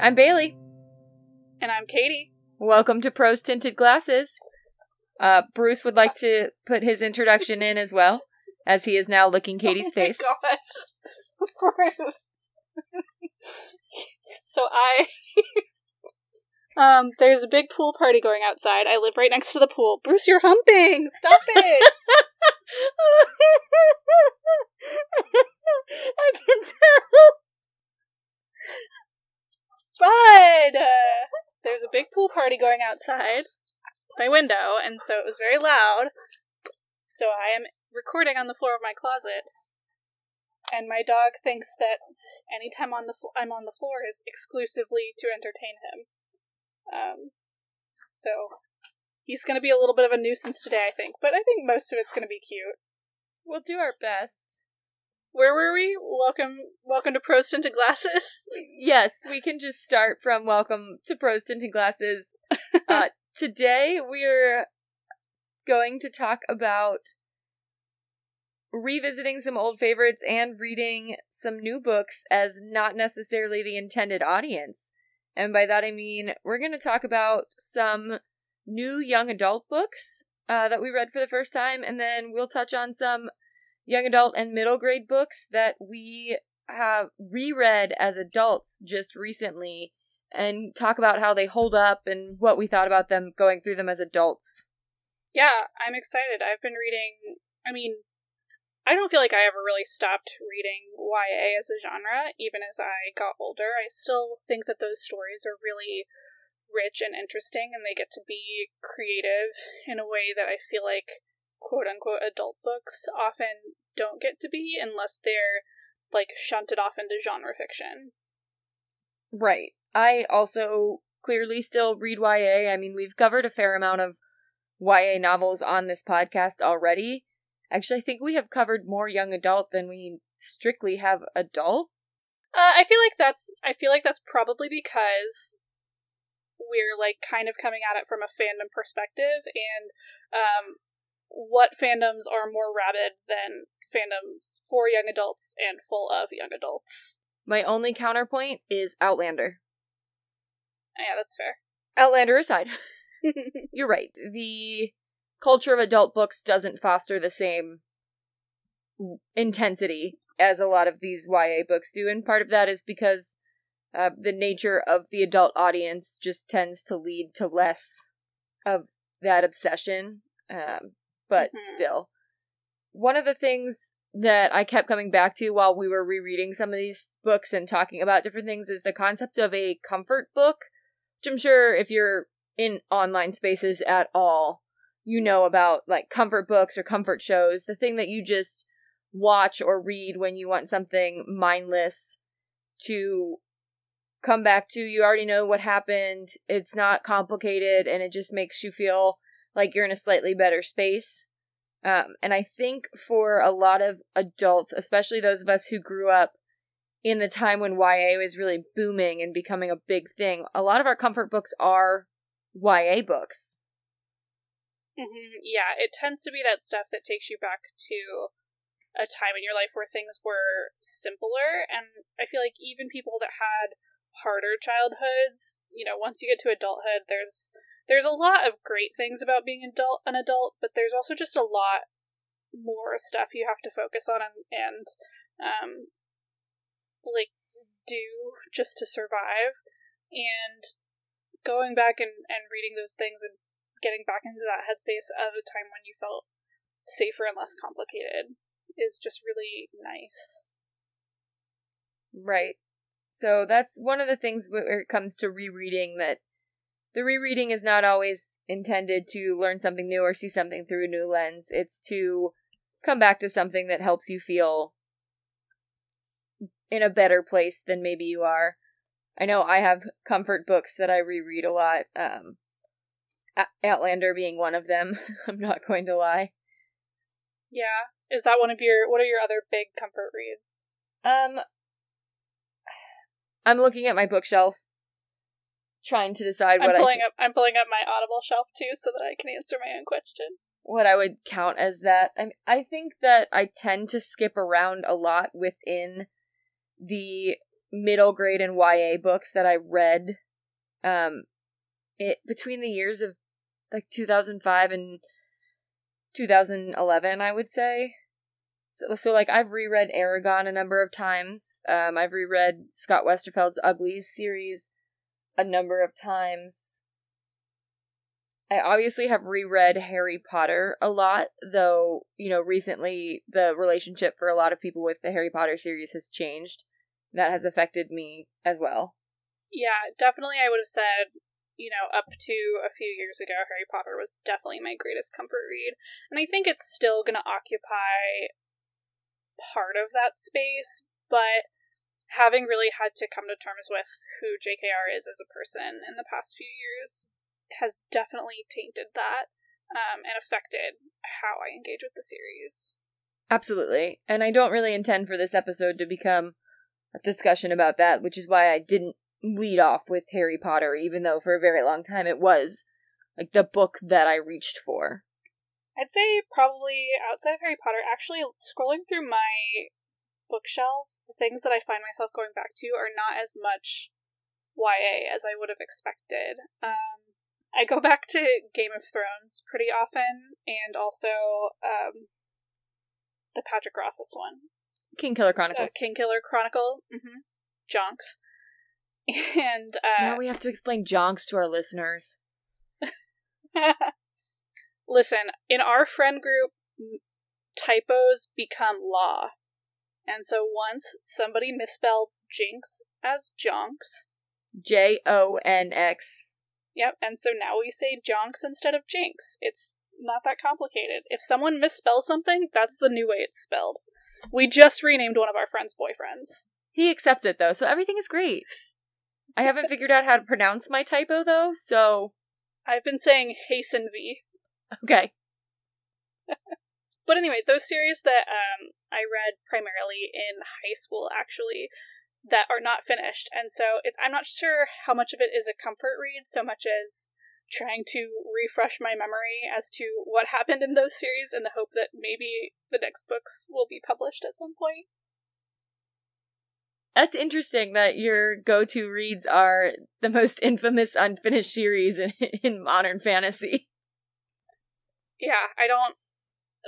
I'm Bailey. And I'm Katie. Welcome to Prose Tinted Glasses. Uh, Bruce would like to put his introduction in as well, as he is now licking Katie's oh my face. Gosh. Bruce. so I Um, there's a big pool party going outside. I live right next to the pool. Bruce, you're humping! Stop it! I can tell. But there's a big pool party going outside my window, and so it was very loud. So I am recording on the floor of my closet, and my dog thinks that anytime on the fl- I'm on the floor is exclusively to entertain him. Um, so he's going to be a little bit of a nuisance today, I think, but I think most of it's going to be cute. We'll do our best. Where were we? Welcome, welcome to Prose Tinted Glasses. Yes, we can just start from welcome to Prose Tinted Glasses. Uh, today we're going to talk about revisiting some old favorites and reading some new books as not necessarily the intended audience. And by that I mean we're going to talk about some new young adult books uh, that we read for the first time, and then we'll touch on some young adult and middle grade books that we have reread as adults just recently and talk about how they hold up and what we thought about them going through them as adults. Yeah, I'm excited. I've been reading, I mean, I don't feel like I ever really stopped reading YA as a genre, even as I got older. I still think that those stories are really rich and interesting, and they get to be creative in a way that I feel like quote unquote adult books often don't get to be unless they're like shunted off into genre fiction. Right. I also clearly still read YA. I mean, we've covered a fair amount of YA novels on this podcast already. Actually, I think we have covered more young adult than we strictly have adult. Uh, I feel like that's I feel like that's probably because we're like kind of coming at it from a fandom perspective and um what fandoms are more rabid than fandoms for young adults and full of young adults. My only counterpoint is Outlander. Yeah, that's fair. Outlander aside, you're right. The culture of adult books doesn't foster the same intensity as a lot of these YA books do, and part of that is because uh, the nature of the adult audience just tends to lead to less of that obsession. Um, but Mhm. still, one of the things that I kept coming back to while we were rereading some of these books and talking about different things is the concept of a comfort book, which I'm sure if you're in online spaces at all, you know about like comfort books or comfort shows, the thing that you just watch or read when you want something mindless to come back to. You already know what happened, it's not complicated, and it just makes you feel like you're in a slightly better space. Um, and I think for a lot of adults, especially those of us who grew up in the time when YA was really booming and becoming a big thing, a lot of our comfort books are YA books. hmm Yeah, it tends to be that stuff that takes you back to a time in your life where things were simpler, and I feel like even people that had harder childhoods, you know, once you get to adulthood, there's there's a lot of great things about being adult an adult, but there's also just a lot more stuff you have to focus on and, and um like do just to survive. And going back and, and reading those things and getting back into that headspace of a time when you felt safer and less complicated is just really nice. Right. So that's one of the things where it comes to rereading that the rereading is not always intended to learn something new or see something through a new lens. It's to come back to something that helps you feel in a better place than maybe you are. I know I have comfort books that I reread a lot. Um, Outlander being one of them. I'm not going to lie. Yeah. Is that one of your what are your other big comfort reads? Um, I'm looking at my bookshelf, trying to decide I'm what I pulling up I'm pulling up my Audible shelf too so that I can answer my own question. what I would count as that. I I think that I tend to skip around a lot within the middle grade and YA books that I read um it between the years of like 2005 and 2011 I would say. So, so like I've reread Eragon a number of times. Um I've reread Scott Westerfeld's Uglies series a number of times. I obviously have reread Harry Potter a lot, though, you know, recently the relationship for a lot of people with the Harry Potter series has changed. That has affected me as well. Yeah, definitely I would have said, you know, up to a few years ago, Harry Potter was definitely my greatest comfort read. And I think it's still going to occupy part of that space, but having really had to come to terms with who JKR is as a person in the past few years, has definitely tainted that um, and affected how I engage with the series. Absolutely. And I don't really intend for this episode to become a discussion about that, which is why I didn't lead off with Harry Potter, even though for a very long time it was like the book that I reached for. I'd say probably outside of Harry Potter, actually scrolling through my bookshelves, the things that I find myself going back to are not as much YA as I would have expected. Um, I go back to Game of Thrones pretty often, and also um, the Patrick Rothfuss one, Kingkiller Chronicles. uh, Kingkiller Chronicle, mm-hmm. Jonks, and uh, now we have to explain jonks to our listeners. listen. In our friend group, typos become law, and so once somebody misspelled Jinx as Jonks. J O N X. Yep, and so now we say Jonks instead of Jinx. It's not that complicated. If someone misspells something, that's the new way it's spelled. We just renamed one of our friends' boyfriends. He accepts it though, so everything is great. I haven't figured out how to pronounce my typo though, so I've been saying Hasten V. okay. But anyway, those series that um, I read primarily in high school, actually, that are not finished, and so it, I'm not sure how much of it is a comfort read, so much as trying to refresh my memory as to what happened in those series, in the hope that maybe the next books will be published at some point. That's interesting that your go-to reads are the most infamous unfinished series in, in modern fantasy. Yeah, I don't.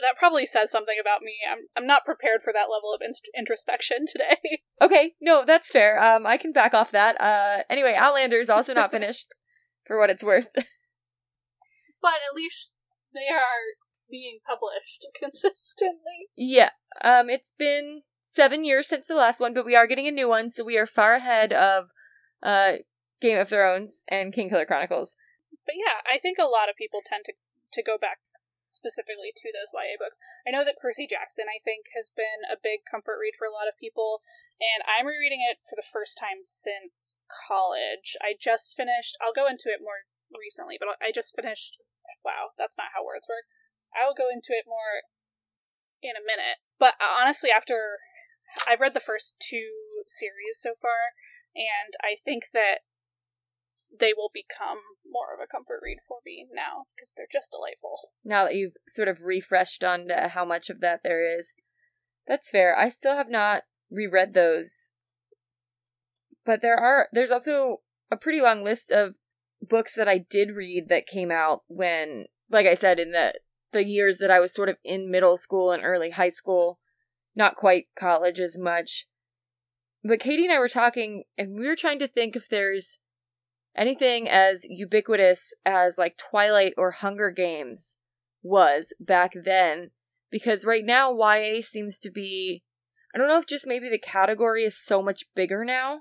That probably says something about me. I'm I'm not prepared for that level of inst- introspection today. Okay, no, that's fair. Um, I can back off that. Uh, anyway, Outlander is also not finished, for what it's worth. but at least they are being published consistently. yeah, um, it's been seven years since the last one, but we are getting a new one, so we are far ahead of uh Game of Thrones and Kingkiller Chronicles. But yeah, I think a lot of people tend to to go back specifically to those YA books. I know that Percy Jackson, I think, has been a big comfort read for a lot of people, and I'm rereading it for the first time since college. I just finished, I'll go into it more recently, but I just finished, wow, that's not how words work. I will go into it more in a minute. But uh, honestly, after I've read the first two series so far, and I think that they will become more of a comfort read for me now because they're just delightful. Now that you've sort of refreshed on how much of that there is, that's fair. I still have not reread those, but there are. There's also a pretty long list of books that I did read that came out when, like I said, in the the years that I was sort of in middle school and early high school, not quite college as much. But Katie and I were talking, and we were trying to think if there's anything as ubiquitous as like Twilight or Hunger Games was back then. Because right now, YA seems to be. I don't know if just maybe the category is so much bigger now,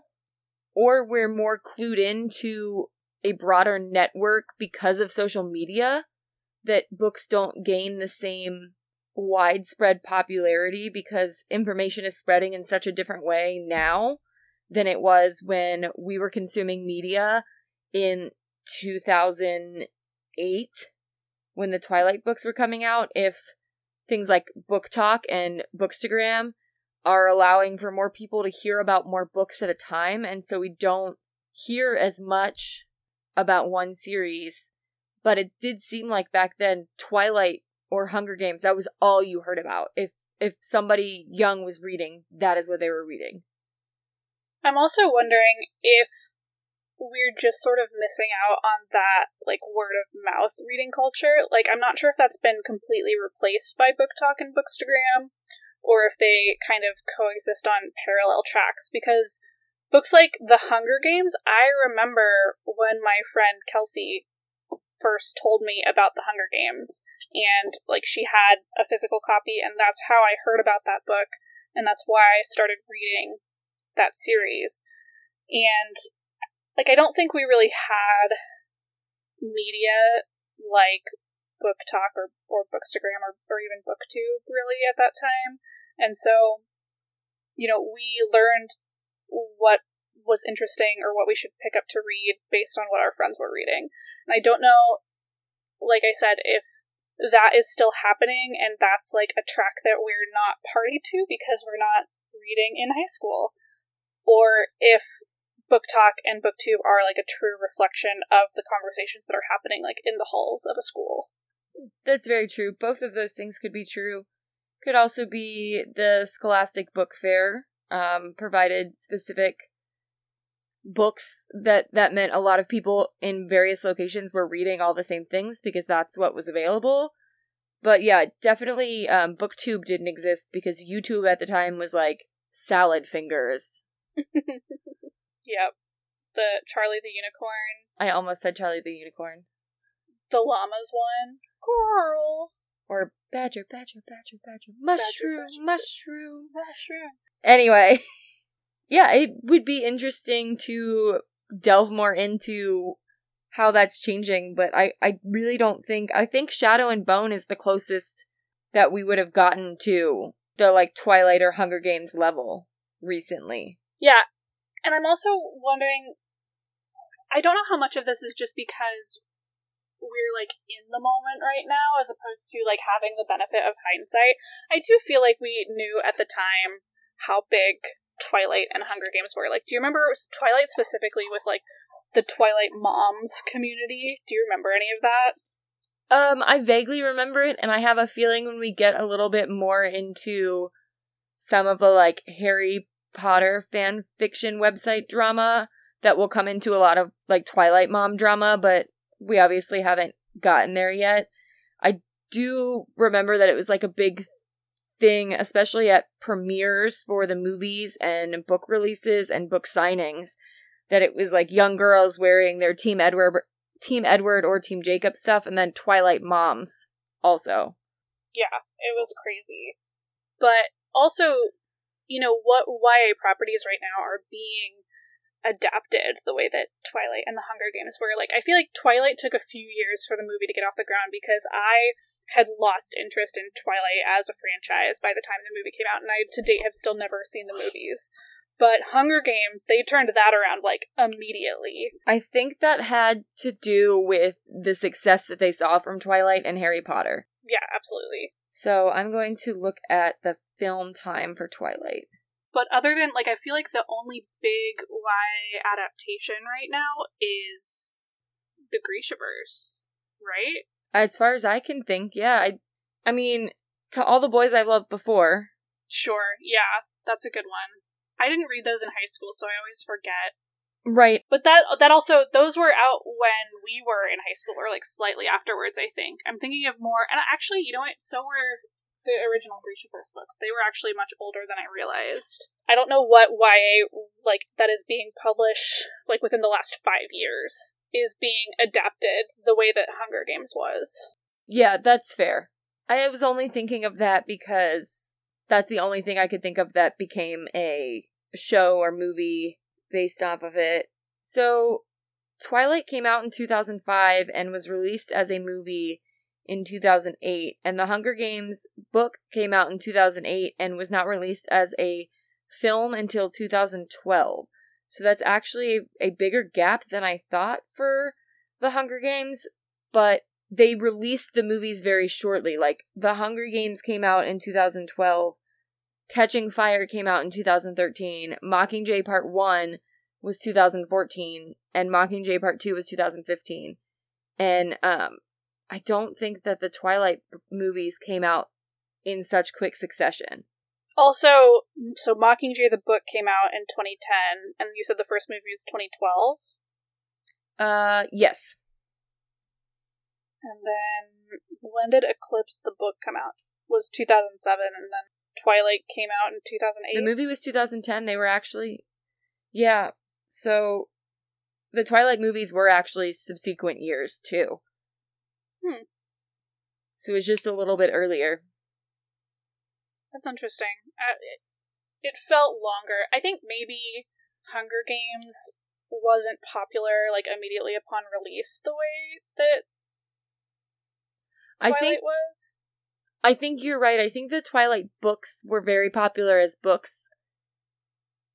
or we're more clued into a broader network because of social media that books don't gain the same widespread popularity because information is spreading in such a different way now than it was when we were consuming media in 2008 when the Twilight books were coming out. If things like BookTok and Bookstagram are allowing for more people to hear about more books at a time, and so we don't hear as much about one series. But it did seem like back then, Twilight or Hunger Games, that was all you heard about. If if somebody young was reading, that is what they were reading. I'm also wondering if we're just sort of missing out on that like word of mouth reading culture. Like I'm not sure if that's been completely replaced by BookTok and Bookstagram or if they kind of coexist on parallel tracks because books like The Hunger Games, I remember when my friend Kelsey first told me about The Hunger Games and like she had a physical copy and that's how I heard about that book and that's why I started reading that series. And like I don't think we really had media like BookTok or, or Bookstagram or, or even BookTube really at that time. And so, you know, we learned what was interesting or what we should pick up to read based on what our friends were reading. And I don't know, like I said, if that is still happening and that's like a track that we're not party to because we're not reading in high school or if BookTok and booktube are like a true reflection of the conversations that are happening like in the halls of a school. That's very true. Both of those things could be true. Could also be the scholastic book fair um, provided specific books that that meant a lot of people in various locations were reading all the same things because that's what was available. But yeah definitely um, booktube didn't exist because youtube at the time was like salad fingers yep. The Charlie the Unicorn. I almost said Charlie the Unicorn. The llamas one. Carl. Or badger, badger, badger, badger. Mushroom, badger, badger, mushroom. Mushroom. Anyway. yeah, it would be interesting to delve more into how that's changing, but I, I really don't think I think Shadow and Bone is the closest that we would have gotten to the like Twilight or Hunger Games level recently. Yeah. And I'm also wondering I don't know how much of this is just because we're like in the moment right now as opposed to like having the benefit of hindsight. I do feel like we knew at the time how big Twilight and Hunger Games were. Like, do you remember Twilight specifically with like the Twilight moms community? Do you remember any of that? Um, I vaguely remember it, and I have a feeling when we get a little bit more into some of the like Harry Potter fan fiction website drama that will come into a lot of like Twilight mom drama, but we obviously haven't gotten there yet. I do remember that it was like a big thing, especially at premieres for the movies and book releases and book signings, that it was like young girls wearing their Team Edward, Team Edward or Team Jacob stuff, and then Twilight moms also. Yeah, it was crazy. But also, you know, what YA properties right now are being adapted the way that Twilight and the Hunger Games were. Like, I feel like Twilight took a few years for the movie to get off the ground because I had lost interest in Twilight as a franchise by the time the movie came out, and I to date have still never seen the movies. But Hunger Games, they turned that around like immediately. I think that had to do with the success that they saw from Twilight and Harry Potter. Yeah, absolutely. So I'm going to look at the film time for Twilight. But other than like I feel like the only big Y adaptation right now is the Grishaverse, right? As far as I can think, yeah. I I mean, to all the boys I've loved before. Sure, yeah, that's a good one. I didn't read those in high school, so I always forget. Right. But that that also those were out when we were in high school or like slightly afterwards, I think. I'm thinking of more and actually, you know what, so were the original Grishaverse books. They were actually much older than I realized. I don't know what YA like that is being published like within the last five years is being adapted the way that Hunger Games was. Yeah, that's fair. I was only thinking of that because that's the only thing I could think of that became a show or movie based off of it. So, Twilight came out in 2005 and was released as a movie in 2008, and The Hunger Games book came out in 2008 and was not released as a film until 2012. So that's actually a, bigger gap than I thought for The Hunger Games, but they released the movies very shortly. Like, The Hunger Games came out in 2012, Catching Fire came out in 2013, Mockingjay Part 1 was 2014, and Mockingjay Part 2 was 2015. And um I don't think that the Twilight movies came out in such quick succession. Also, so Mockingjay the book came out in 2010, and you said the first movie was 2012. Uh, yes. And then when did Eclipse the book come out? Was 2007, and then Twilight came out in 2008. The movie was 2010. They were actually, yeah. So the Twilight movies were actually subsequent years too. Hmm. So it was just a little bit earlier. That's interesting. Uh, it, it felt longer. I think maybe Hunger Games wasn't popular like immediately upon release the way that Twilight I think was. I think you're right. I think the Twilight books were very popular as books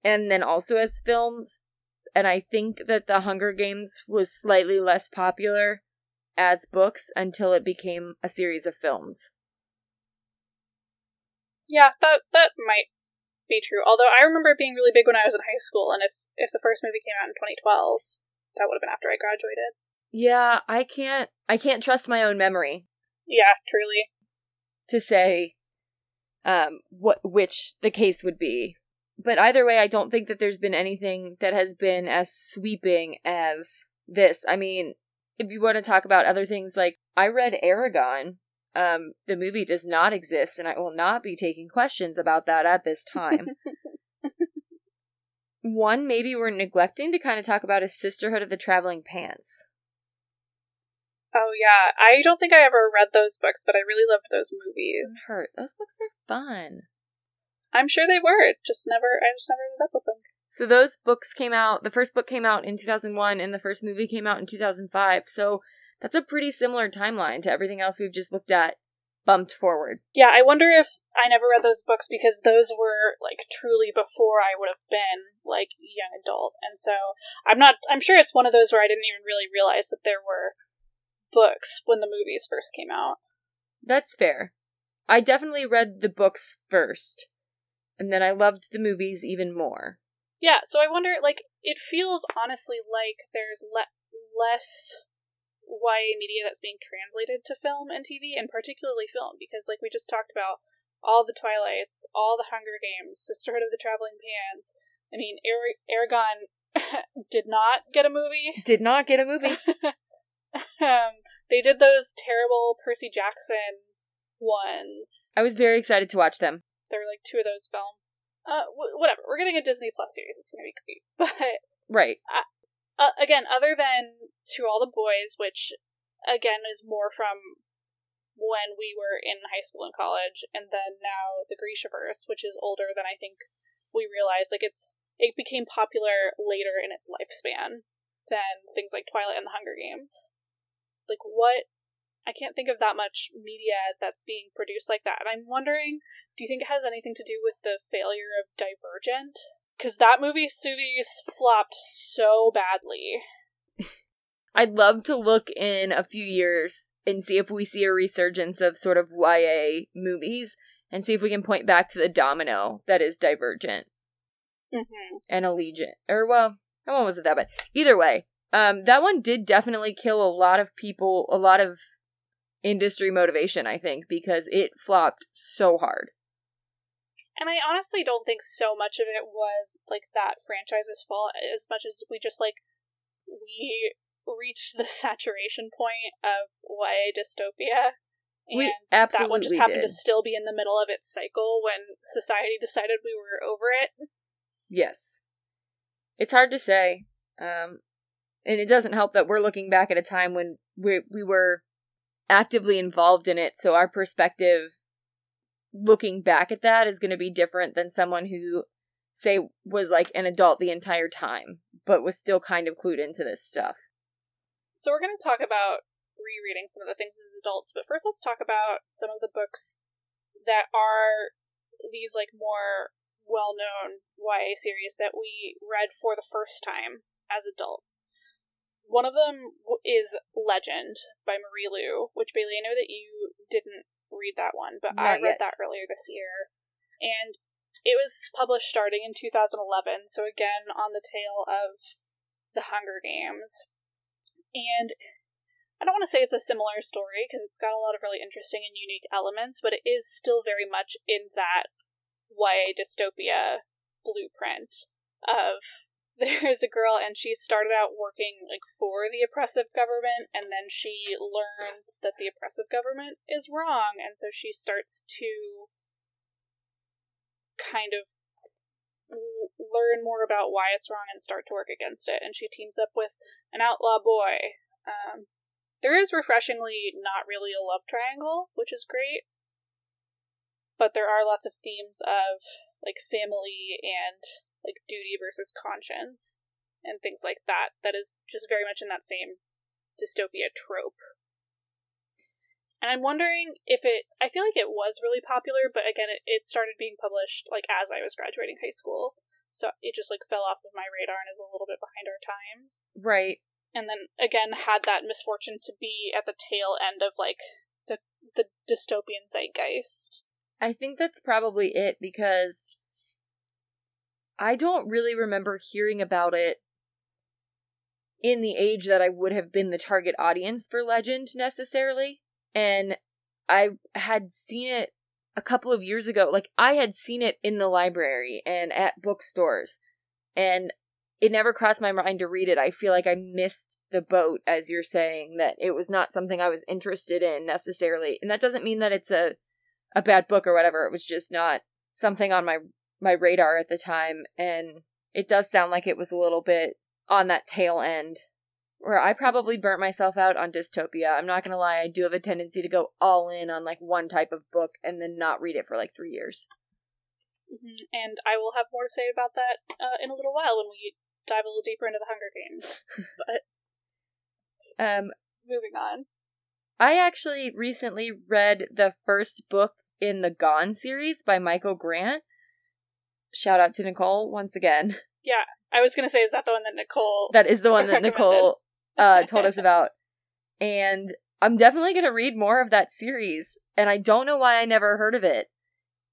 and then also as films. And I think that the Hunger Games was slightly less popular as books until it became a series of films. Yeah, that that might be true. Although I remember it being really big when I was in high school, and if if the first movie came out in 2012, that would have been after I graduated. Yeah, I can't I can't trust my own memory Yeah, truly. to say um what which the case would be. But either way, I don't think that there's been anything that has been as sweeping as this. I mean, if you want to talk about other things like I read Eragon, um the movie does not exist and I will not be taking questions about that at this time. One maybe we're neglecting to kind of talk about is Sisterhood of the Traveling Pants. Oh yeah, I don't think I ever read those books, but I really loved those movies. Hurt. Those books were fun. I'm sure they were. Just never. I just never ended up with them. So those books came out. The first book came out in 2001, and the first movie came out in 2005. So that's a pretty similar timeline to everything else we've just looked at, bumped forward. Yeah, I wonder if I never read those books because those were like truly before I would have been like a young adult, and so I'm not. I'm sure it's one of those where I didn't even really realize that there were books when the movies first came out. That's fair. I definitely read the books first, and then I loved the movies even more. Yeah, so I wonder, like, it feels honestly like there's le- less YA media that's being translated to film and TV, and particularly film, because, like we just talked about, all the Twilights, all the Hunger Games, Sisterhood of the Traveling Pants. I mean, Ar- Eragon did not get a movie. Did not get a movie. um, they did those terrible Percy Jackson ones. I was very excited to watch them. There were like two of those filmed. Uh, wh- whatever. We're getting a Disney Plus series. It's gonna be great. But Right. uh, again, other than To All the Boys, which again is more from when we were in high school and college, and then now the Grishaverse, which is older than I think we realized. Like it's it became popular later in its lifespan than things like Twilight and the Hunger Games. Like what? I can't think of that much media that's being produced like that, and I'm wondering, do you think it has anything to do with the failure of Divergent? Because that movie, Suvi's, flopped so badly. I'd love to look in a few years and see if we see a resurgence of sort of YA movies and see if we can point back to the domino that is Divergent Mm-hmm. and Allegiant. Or, well, that one wasn't that bad. Either way, um, that one did definitely kill a lot of people, a lot of industry motivation, I think, because it flopped so hard. And I honestly don't think so much of it was like that franchise's fault as much as we just like we reached the saturation point of YA dystopia. And We that one just happened to still be in the middle of its cycle when society decided we were over it. Yes. It's hard to say. Um, and it doesn't help that we're looking back at a time when we we were actively involved in it, so our perspective looking back at that is going to be different than someone who say was like an adult the entire time but was still kind of clued into this stuff. So we're going to talk about rereading some of the things as adults, but first let's talk about some of the books that are these like more well-known YA series that we read for the first time as adults. One of them is Legend by Marie Lu, which Bailey, I know that you didn't read that one, but I read yet. that earlier this year. And it was published starting in 2011, so again on the tail of The Hunger Games. And I don't want to say it's a similar story because it's got a lot of really interesting and unique elements, but it is still very much in that YA dystopia blueprint of there's a girl and she started out working like for the oppressive government and then she learns that the oppressive government is wrong and so she starts to kind of l- learn more about why it's wrong and start to work against it and she teams up with an outlaw boy. Um, there is refreshingly not really a love triangle which is great but there are lots of themes of like family and like duty versus conscience and things like that that is just very much in that same dystopia trope. And i'm wondering if it i feel like it was really popular but again it, it started being published like as i was graduating high school. So it just like fell off of my radar and is a little bit behind our times. Right. And then again had that misfortune to be at the tail end of like the the dystopian zeitgeist. I think that's probably it because I don't really remember hearing about it in the age that I would have been the target audience for Legend necessarily. And I had seen it a couple of years ago. Like, I had seen it in the library and at bookstores. And it never crossed my mind to read it. I feel like I missed the boat, as you're saying, that it was not something I was interested in necessarily. And that doesn't mean that it's a, a bad book or whatever. It was just not something on my my radar at the time and it does sound like it was a little bit on that tail end where I probably burnt myself out on dystopia. I'm not going to lie, I do have a tendency to go all in on like one type of book and then not read it for like 3 years. Mm-hmm. And I will have more to say about that uh, in a little while when we dive a little deeper into the Hunger Games. but um moving on. I actually recently read the first book in the Gone series by Michael Grant Shout out to Nicole once again. Yeah, I was gonna say, is that the one that Nicole? That is the one that Nicole uh, told us about, and I'm definitely gonna read more of that series. And I don't know why I never heard of it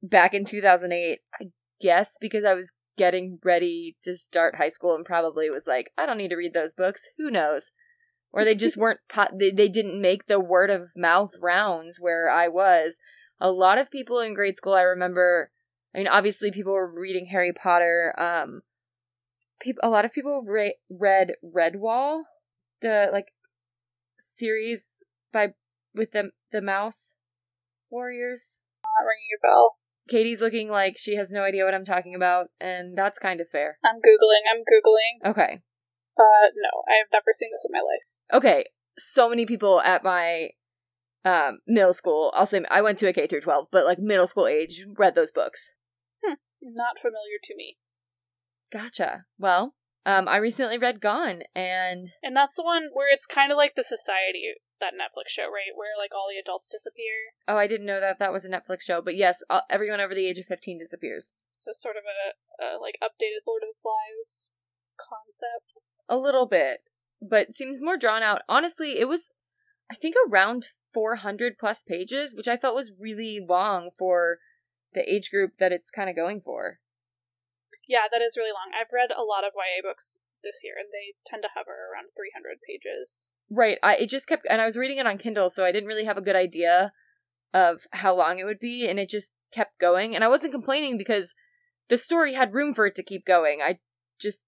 back in 2008. I guess because I was getting ready to start high school and probably was like, I don't need to read those books. Who knows? Or they just weren't po- they, they didn't make the word of mouth rounds where I was. A lot of people in grade school I remember I mean, obviously, people were reading Harry Potter. Um, people, a lot of people re- read Redwall, the like series by with the the Mouse Warriors. Not ringing a bell. Katie's looking like she has no idea what I'm talking about, and that's kind of fair. I'm googling. I'm googling. Okay. Uh, no, I have never seen this in my life. Okay, so many people at my um middle school. I'll say I went to a K through 12, but like middle school age read those books. Not familiar to me. Gotcha. Well, um, I recently read Gone, and And that's the one where it's kind of like the Society, that Netflix show, right? Where like all the adults disappear. oh, I didn't know that that was a Netflix show. But yes, everyone over the age of fifteen disappears. So sort of a, a like updated Lord of the Flies concept. A little bit, but seems more drawn out. Honestly, it was, I think, around four hundred plus pages, which I felt was really long for the age group that it's kind of going for. Yeah, that is really long. I've read a lot of YA books this year, and they tend to hover around 300 pages. Right. I it just kept, and I was reading it on Kindle, so I didn't really have a good idea of how long it would be, and it just kept going. And I wasn't complaining because the story had room for it to keep going. I just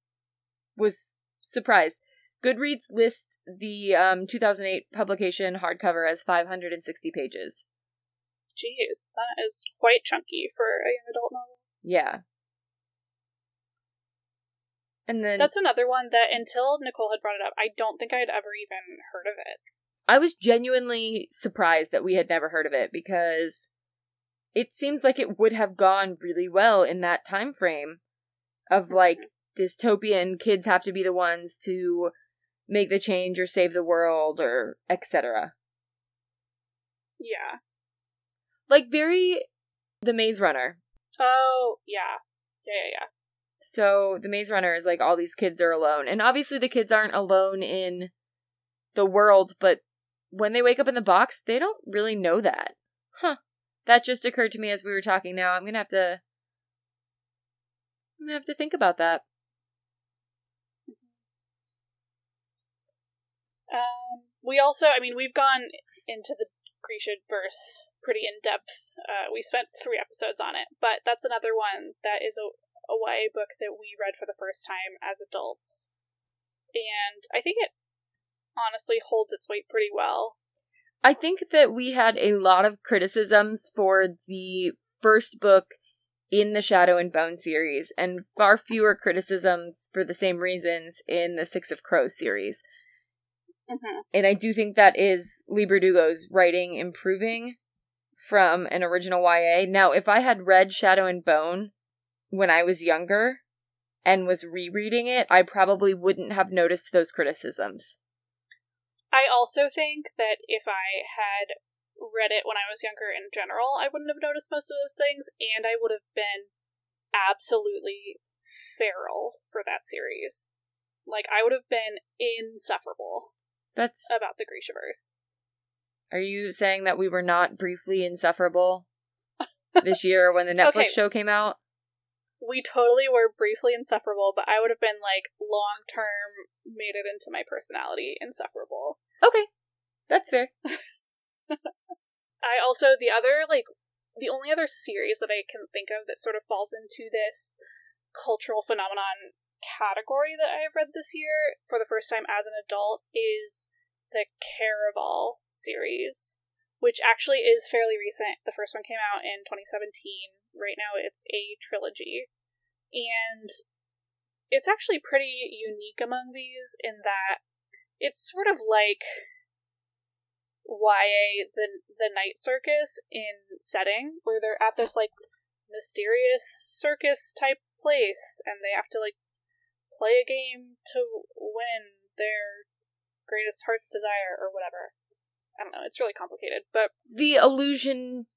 was surprised. Goodreads lists the um, 2008 publication hardcover as 560 pages. Jeez, that is quite chunky for a young adult novel. Yeah. And then That's another one that until Nicole had brought it up, I don't think I had ever even heard of it. I was genuinely surprised that we had never heard of it because it seems like it would have gone really well in that time frame of mm-hmm. like dystopian kids have to be the ones to make the change or save the world or etc. Yeah. Like very the Maze Runner. Oh, yeah. Yeah, yeah, yeah. So the Maze Runner is like all these kids are alone. And obviously the kids aren't alone in the world, but when they wake up in the box, they don't really know that. Huh. That just occurred to me as we were talking now. I'm going to have to I'm going to have to think about that. Um, we also, I mean, we've gone into the Grisha verse pretty in depth. Uh, we spent three episodes on it, but that's another one that is a, a YA book that we read for the first time as adults. And I think it honestly holds its weight pretty well. I think that we had a lot of criticisms for the first book in the Shadow and Bone series, and far fewer criticisms for the same reasons in the Six of Crows series. Mm-hmm. And I do think that is Leigh Bardugo's writing improving from an original YA. Now, if I had read Shadow and Bone when I was younger and was rereading it, I probably wouldn't have noticed those criticisms. I also think that if I had read it when I was younger in general, I wouldn't have noticed most of those things, and I would have been absolutely feral for that series. Like, I would have been insufferable That's. about the Grishaverse. Are you saying that we were not briefly insufferable this year when the Netflix Okay. show came out? We totally were briefly insufferable, but I would have been like long term made it into my personality insufferable. Okay, that's fair. I also the other like the only other series that I can think of that sort of falls into this cultural phenomenon category that I have read this year for the first time as an adult is the Caraval series, which actually is fairly recent. The first one came out in 2017. Right now it's a trilogy. And it's actually pretty unique among these in that it's sort of like YA the the night circus in setting where they're at this like mysterious circus type place and they have to like play a game to win their greatest heart's desire or whatever. I don't know, it's really complicated, but The illusion,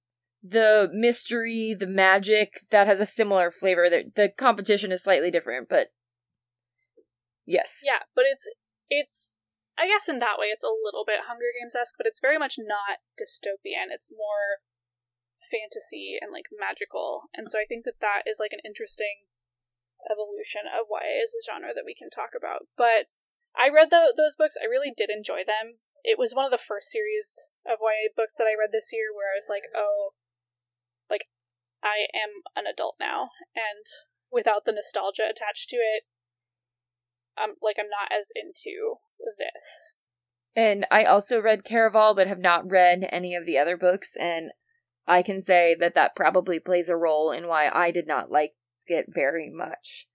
the mystery, the magic that has a similar flavor. The, the competition is slightly different, but yes. yeah, but it's it's I guess in that way it's a little bit Hunger Games esque, but it's very much not dystopian. It's more fantasy and like magical, and so I think that that is like an interesting evolution of YA as a genre that we can talk about. But I read tho- those books. I really did enjoy them. It was one of the first series of YA books that I read this year where I was like, oh, like I am an adult now, and without the nostalgia attached to it, I'm like I'm not as into this. And I also read Caraval, but have not read any of the other books, and I can say that that probably plays a role in why I did not like it very much.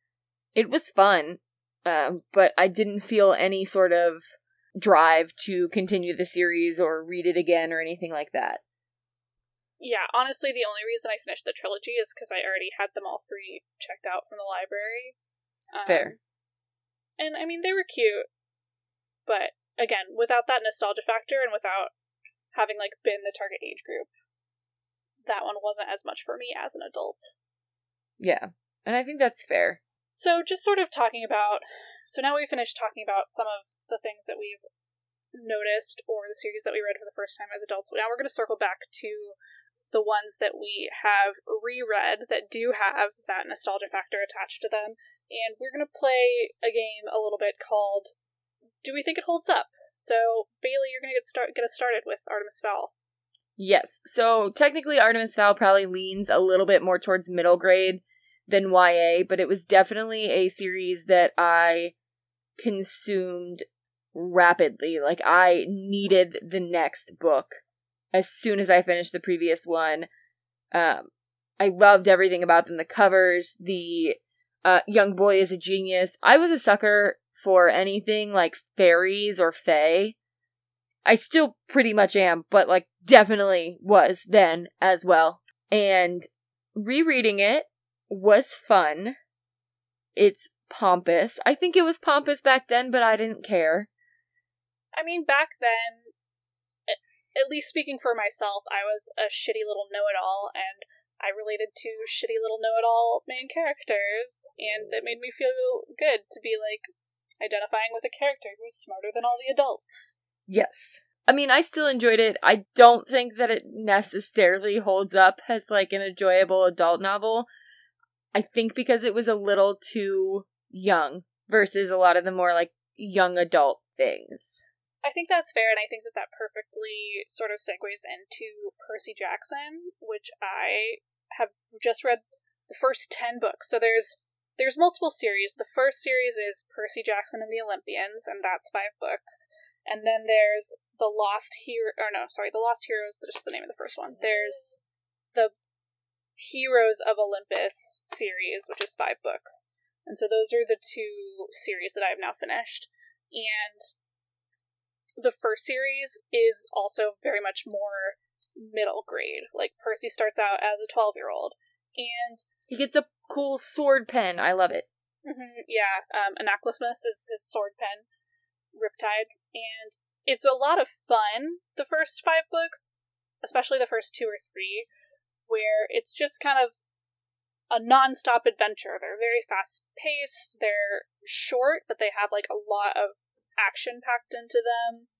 It was fun, um, but I didn't feel any sort of drive to continue the series or read it again or anything like that. Yeah, honestly, the only reason I finished the trilogy is because I already had them all three checked out from the library. Um, Fair. And I mean, they were cute, but again, without that nostalgia factor and without having like been the target age group, that one wasn't as much for me as an adult. Yeah, and I think that's fair. So, just sort of talking about. So now we finished talking about some of the things that we've noticed or the series that we read for the first time as adults. Now we're going to circle back to the ones that we have reread that do have that nostalgia factor attached to them. And we're going to play a game a little bit called Do We Think It Holds Up? So, Bailey, you're going to get start get us started with Artemis Fowl. Yes. So technically, Artemis Fowl probably leans a little bit more towards middle grade than YA, but it was definitely a series that I consumed rapidly. Like, I needed the next book as soon as I finished the previous one. Um, I loved everything about them the covers, the uh, young boy is a genius. I was a sucker for anything like fairies or fae. I still pretty much am, but like definitely was then as well. And rereading it was fun. It's pompous. I think it was pompous back then, but I didn't care. I mean, back then, at, least speaking for myself, I was a shitty little know it all, and I related to shitty little know it all main characters, and it made me feel good to be like identifying with a character who's smarter than all the adults. Yes. I mean, I still enjoyed it. I don't think that it necessarily holds up as like an enjoyable adult novel. I think because it was a little too young versus a lot of the more like young adult things. I think that's fair, and I think that that perfectly sort of segues into Percy Jackson, which I have just read the first ten books. So there's there's multiple series. The first series is Percy Jackson and the Olympians, and that's five books. And then there's the Lost Hero, or no, sorry, the Lost Heroes. Just the name of the first one. There's the Heroes of Olympus series, which is five books. And so those are the two series that I've now finished. And the first series is also very much more middle grade. Like Percy starts out as a 12 year old, and he gets a cool sword pen. I love it. Mm-hmm, yeah, um, Anaklusmos is his sword pen, Riptide, and it's a lot of fun. The first five books, especially the first two or three, where it's just kind of a non-stop adventure. They're very fast paced. They're short, but they have like a lot of action packed into them.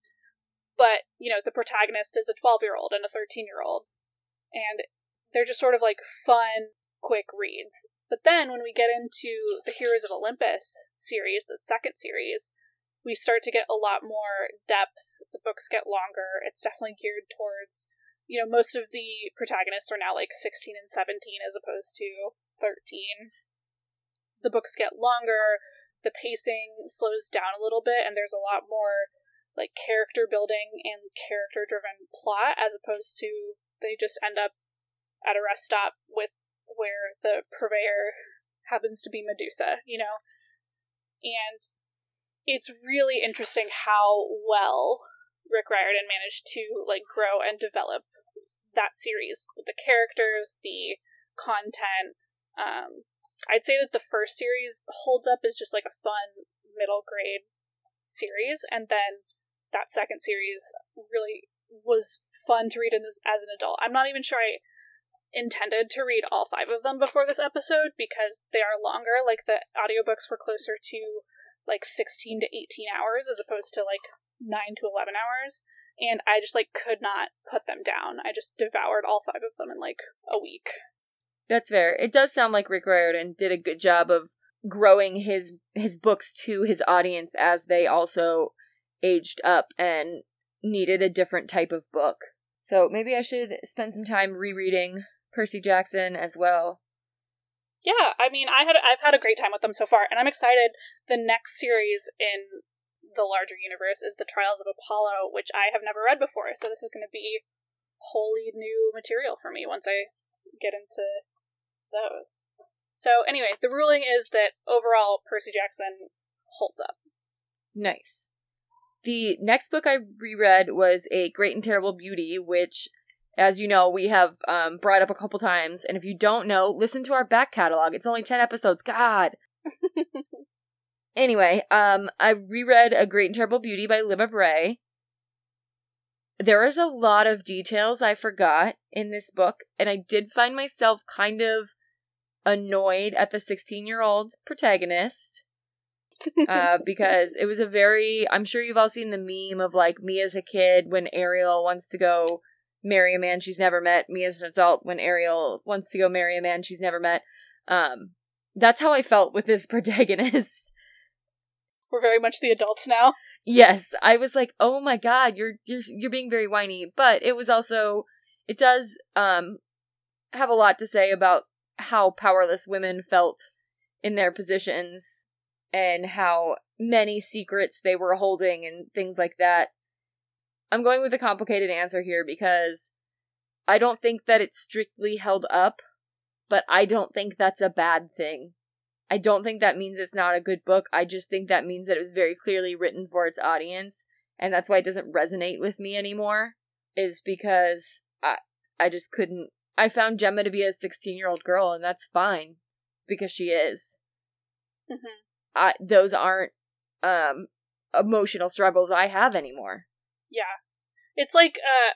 But, you know, the protagonist is a 12 year old and a 13 year old. And they're just sort of like fun, quick reads. But then when we get into the Heroes of Olympus series, the second series, we start to get a lot more depth. The books get longer. It's definitely geared towards, you know, most of the protagonists are now like 16 and 17 as opposed to 13. The books get longer the pacing slows down a little bit and there's a lot more like character building and character driven plot as opposed to they just end up at a rest stop with where the purveyor happens to be Medusa, you know? And it's really interesting how well Rick Riordan managed to like grow and develop that series with the characters, the content, um, I'd say that the first series holds up as just like a fun middle grade series, and then that second series really was fun to read as, as an adult. I'm not even sure I intended to read all five of them before this episode because they are longer. Like the audiobooks were closer to like 16 to 18 hours as opposed to like 9 to 11 hours. And I just like could not put them down. I just devoured all five of them in like a week. That's fair. It does sound like Rick Riordan did a good job of growing his his books to his audience as they also aged up and needed a different type of book. So maybe I should spend some time rereading Percy Jackson as well. Yeah, I mean, I had I've had a great time with them so far, and I'm excited. The next series in the larger universe is the Trials of Apollo, which I have never read before. So this is going to be wholly new material for me once I get into those. So anyway, the ruling is that overall Percy Jackson holds up. Nice. The next book I reread was A Great and Terrible Beauty, which, as you know, we have um, brought up a couple times. And if you don't know, listen to our back catalog. It's only 10 episodes. God. anyway, um, I reread A Great and Terrible Beauty by Libba Bray. There is a lot of details I forgot in this book, and I did find myself kind of annoyed at the 16 year old protagonist uh, because it was a very i'm sure you've all seen the meme of like me as a kid when ariel wants to go marry a man she's never met me as an adult when ariel wants to go marry a man she's never met um that's how i felt with this protagonist we're very much the adults now yes i was like oh my god you're you're you're being very whiny but it was also it does um have a lot to say about how powerless women felt in their positions and how many secrets they were holding and things like that. I'm going with a complicated answer here because I don't think that it's strictly held up, but I don't think that's a bad thing. I don't think that means it's not a good book. I just think that means that it was very clearly written for its audience, and that's why it doesn't resonate with me anymore. Is because I I just couldn't I found Gemma to be a 16 year old girl, and that's fine because she is. Mm-hmm. I, those aren't um, emotional struggles I have anymore. Yeah. It's like, uh,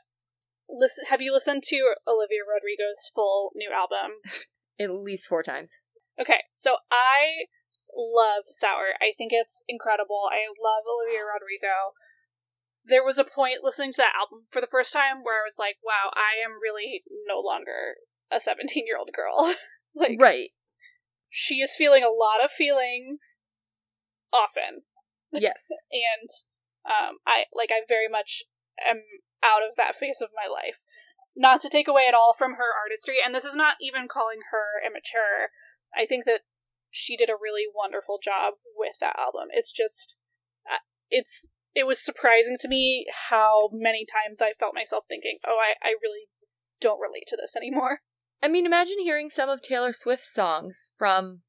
listen, have you listened to Olivia Rodrigo's full new album? At least four times. Okay, so I love Sour. I think it's incredible. I love Olivia Rodrigo there was a point listening to that album for the first time where I was like, wow, I am really no longer a 17 year old girl. like, right. She is feeling a lot of feelings often. Yes. and Um, I like I very much am out of that phase of my life. Not to take away at all from her artistry, and this is not even calling her immature. I think that she did a really wonderful job with that album. It's just, uh, it's it was surprising to me how many times I felt myself thinking, "Oh, I, I really don't relate to this anymore." I mean, imagine hearing some of Taylor Swift's songs from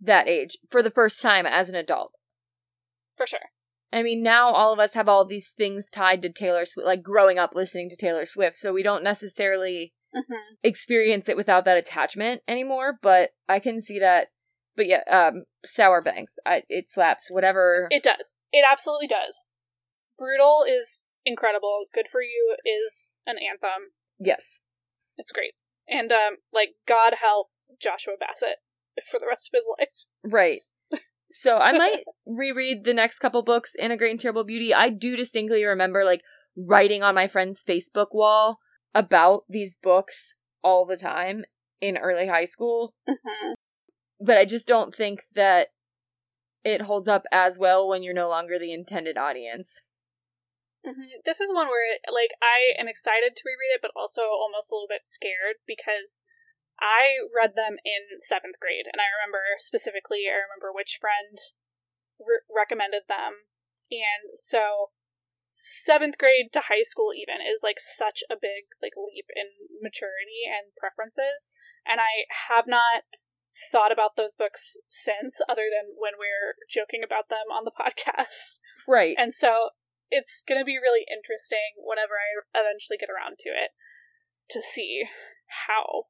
that age for the first time as an adult. For sure. I mean, now all of us have all these things tied to Taylor Swift, like growing up listening to Taylor Swift, so we don't necessarily mm-hmm. experience it without that attachment anymore. But I can see that. But yeah, um, Sour Banks, I, it slaps. Whatever it does, it absolutely does. Brutal is incredible. Good for you is an anthem. Yes, it's great, and um, like God help Joshua Bassett for the rest of his life. Right. So I might reread the next couple books in A Great and Terrible Beauty. I do distinctly remember like writing on my friend's Facebook wall about these books all the time in early high school. Mm-hmm. But I just don't think that it holds up as well when you're no longer the intended audience. Mm-hmm. This is one where, like, I am excited to reread it, but also almost a little bit scared because I read them in seventh grade, and I remember specifically, I remember which friend re- recommended them. And so, seventh grade to high school, even, is like such a big like leap in maturity and preferences. And I have not thought about those books since, other than when we're joking about them on the podcast. Right. And so, it's going to be really interesting whenever I eventually get around to it to see how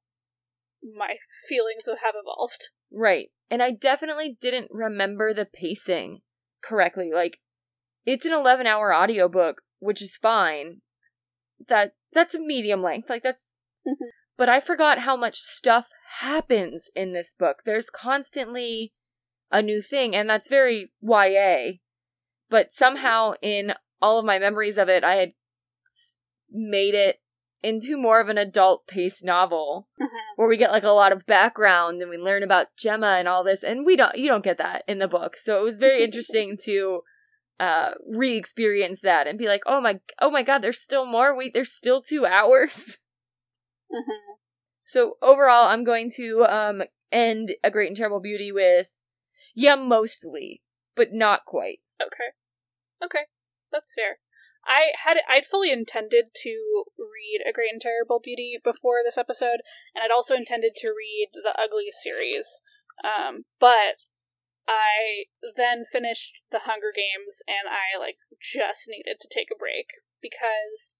my feelings have evolved. Right. And I definitely didn't remember the pacing correctly. Like it's an 11 hour audiobook, which is fine. That that's a medium length. Like that's mm-hmm. but I forgot how much stuff happens in this book. There's constantly a new thing and that's very YA. But somehow in all of my memories of it, I had made it into more of an adult paced novel mm-hmm. where we get like a lot of background and we learn about Gemma and all this and we don't you don't get that in the book. So it was very interesting to uh re-experience that and be like, "Oh my oh my god, there's still more. Wait, there's still 2 hours." Mm-hmm. So overall, I'm going to um end A Great and Terrible Beauty with yeah, mostly, but not quite. Okay. Okay. That's fair. I had I'd fully intended to read A Great and Terrible Beauty before this episode, and I'd also intended to read the Ugly series. Um, but I then finished the Hunger Games, and I like just needed to take a break because,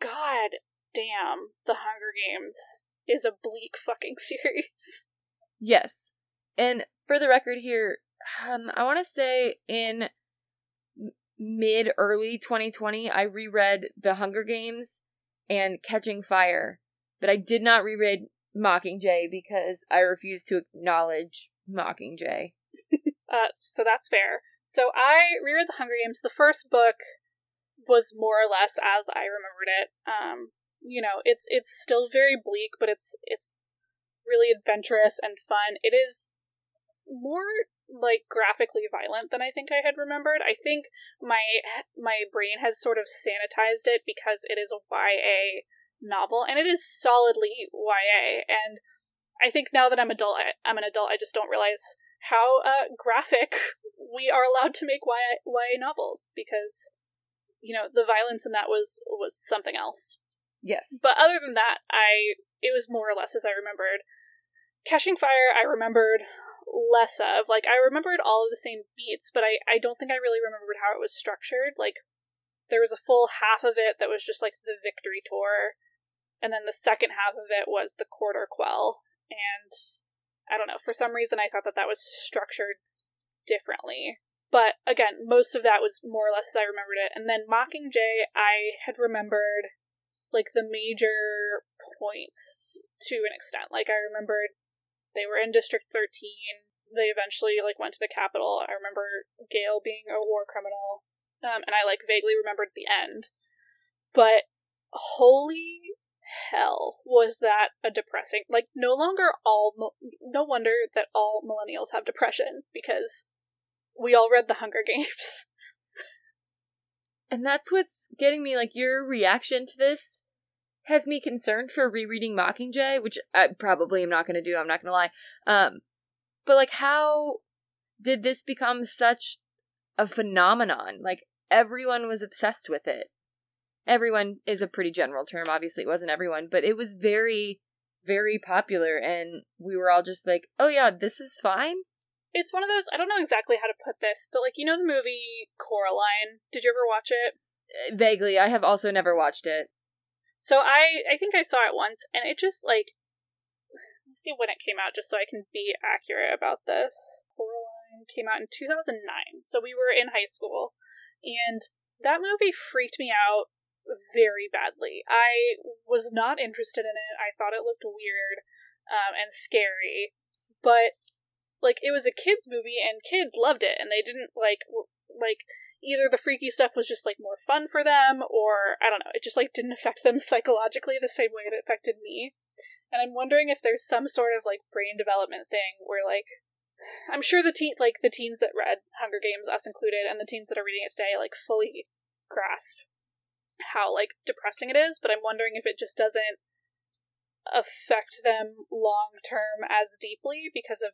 God damn, the Hunger Games is a bleak fucking series. Yes, and for the record here, um, I want to say in mid early 2020, I reread The Hunger Games and Catching Fire, but I did not reread Mockingjay because I refuse to acknowledge Mockingjay. uh, so that's fair. So I reread The Hunger Games. The first book was more or less as I remembered it. Um, you know, it's it's still very bleak, but it's it's really adventurous and fun. It is more like graphically violent than I think I had remembered. I think my my brain has sort of sanitized it because it is a YA novel and it is solidly YA and I think now that I'm adult I, I'm an adult I just don't realize how uh, graphic we are allowed to make YA, YA novels because you know the violence in that was was something else. Yes. But other than that, I it was more or less as I remembered. Catching Fire, I remembered less of. Like I remembered all of the same beats, but I I don't think I really remembered how it was structured. Like there was a full half of it that was just like the victory tour, and then the second half of it was the quarter quell. And I don't know, for some reason I thought that that was structured differently. But again, most of that was more or less as I remembered it. And then Mockingjay, I had remembered like the major points to an extent. Like I remembered they were in District 13. They eventually like went to the capital. I remember Gale being a war criminal, um, and I like vaguely remembered the end. But holy hell, was that a depressing? Like no longer all. No wonder that all millennials have depression because we all read The Hunger Games. And that's what's getting me like your reaction to this has me concerned for rereading Mockingjay, which I probably am not going to do. I'm not going to lie. Um, but like, how did this become such a phenomenon? Like, everyone was obsessed with it. Everyone is a pretty general term. Obviously, it wasn't everyone, but it was very, very popular, and we were all just like, "Oh yeah, this is fine." It's one of those. I don't know exactly how to put this, but like you know the movie Coraline. Did you ever watch it? Uh, vaguely, I have also never watched it. So I I think I saw it once, and it just like let's see when it came out, just so I can be accurate about this. Coraline came out in 2009, so we were in high school, and that movie freaked me out very badly. I was not interested in it. I thought it looked weird um, and scary, but like it was a kids movie and kids loved it, and they didn't like like either the freaky stuff was just like more fun for them or I don't know, it just like didn't affect them psychologically the same way it affected me. And I'm wondering if there's some sort of like brain development thing where like I'm sure the teen like the teens that read Hunger Games, us included, and the teens that are reading it today, like fully grasp how like depressing it is, but I'm wondering if it just doesn't affect them long term as deeply because of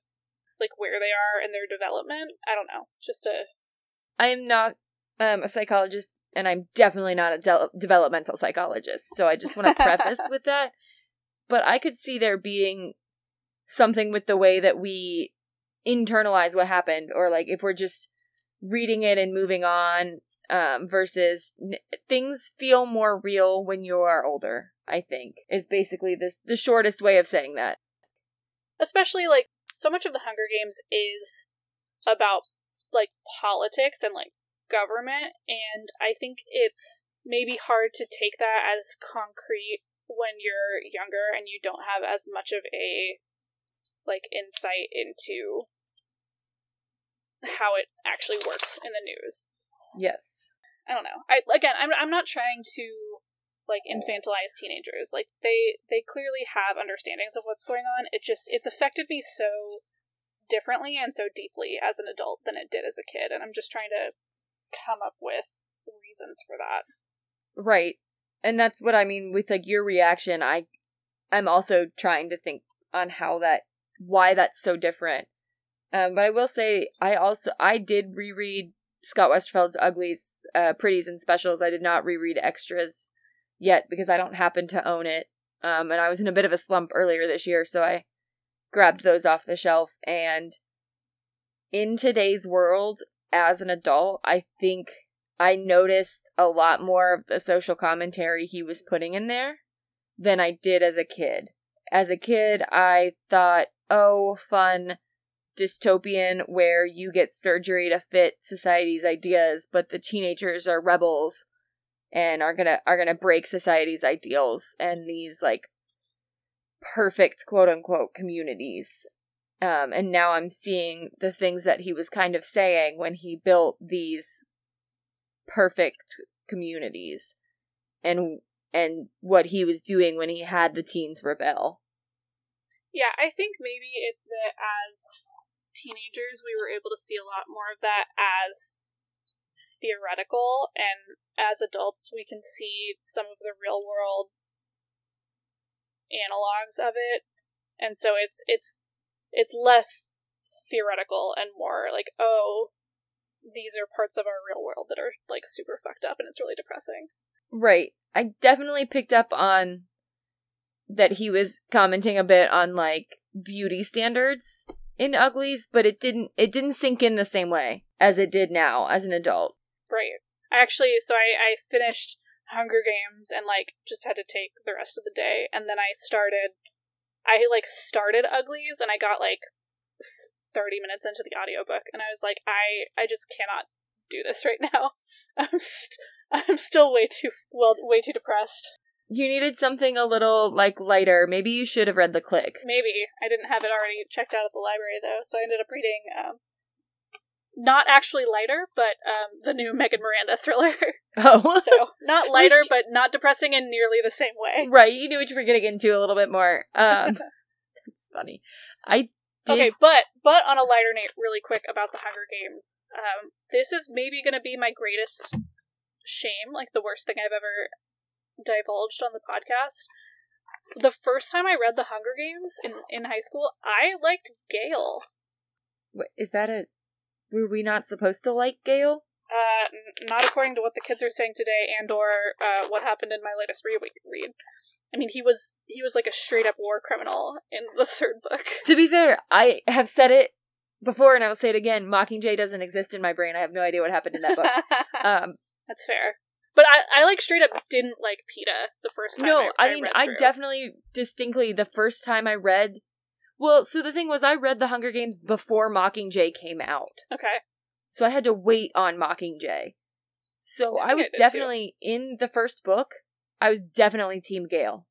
like where they are in their development. I don't know. Just a I am not um, a psychologist, and I'm definitely not a de- developmental psychologist. So I just want to preface with that. But I could see there being something with the way that we internalize what happened, or like if we're just reading it and moving on, um, versus n- things feel more real when you are older. I think is basically this the shortest way of saying that. Especially like so much of the Hunger Games is about like politics and like government and I think it's maybe hard to take that as concrete when you're younger and you don't have as much of a like insight into how it actually works in the news. Yes. I don't know. I again, I'm I'm not trying to like infantilize teenagers. Like they they clearly have understandings of what's going on. It just it's affected me so differently and so deeply as an adult than it did as a kid. And I'm just trying to come up with reasons for that. Right. And that's what I mean with like your reaction. I I'm also trying to think on how that why that's so different. Um, but I will say I also I did reread Scott Westerfeld's Uglies, uh, Pretties and Specials. I did not reread Extras yet because I don't happen to own it. Um, and I was in a bit of a slump earlier this year, so I grabbed those off the shelf. And in today's world, as an adult, I think I noticed a lot more of the social commentary he was putting in there than I did as a kid. As a kid, I thought, oh, fun dystopian where you get surgery to fit society's ideas, but the teenagers are rebels and are gonna are gonna break society's ideals and these like perfect quote unquote communities. Um, and now I'm seeing the things that he was kind of saying when he built these perfect communities and and what he was doing when he had the teens rebel. Yeah, I think maybe it's that as teenagers we were able to see a lot more of that as theoretical and as adults we can see some of the real world analogs of it. And so it's it's it's less theoretical and more like oh these are parts of our real world that are like super fucked up and it's really depressing. Right. I definitely picked up on that he was commenting a bit on like beauty standards in uglies but it didn't it didn't sink in the same way as it did now as an adult right I actually so i i finished Hunger Games and like just had to take the rest of the day. And then I started, I like started Uglies and I got like 30 minutes into the audiobook and I was like, I, I just cannot do this right now. I'm, st- I'm still way too, well, way too depressed. You needed something a little like lighter. Maybe you should have read The Clique. Maybe. I didn't have it already checked out at the library though, so I ended up reading um, not actually lighter, but um, the new Megan Miranda thriller. Oh, so not lighter, but not depressing in nearly the same way. Right, you knew what you were getting into a little bit more. Um, that's funny. I Did- Okay, but but on a lighter note, really quick about the Hunger Games. Um, this is maybe going to be my greatest shame, like the worst thing I've ever divulged on the podcast. The first time I read the Hunger Games in in high school, I liked Gale. Wait, is that a? Were we not supposed to like Gale? Uh, not according to what the kids are saying today, and or uh, what happened in my latest read. read. I mean, he was he was like a straight up war criminal in the third book. To be fair, I have said it before, and I will say it again. Mockingjay doesn't exist in my brain. I have no idea what happened in that book. Um, That's fair. But I, I like straight up didn't like Peeta the first time. no, I, I, mean, I through. definitely distinctly the first time I read. Well, so the thing was, I read The Hunger Games before Mockingjay came out, Okay. so I had to wait on Mockingjay. So I I was did too. definitely in the first book. I was definitely Team Gale.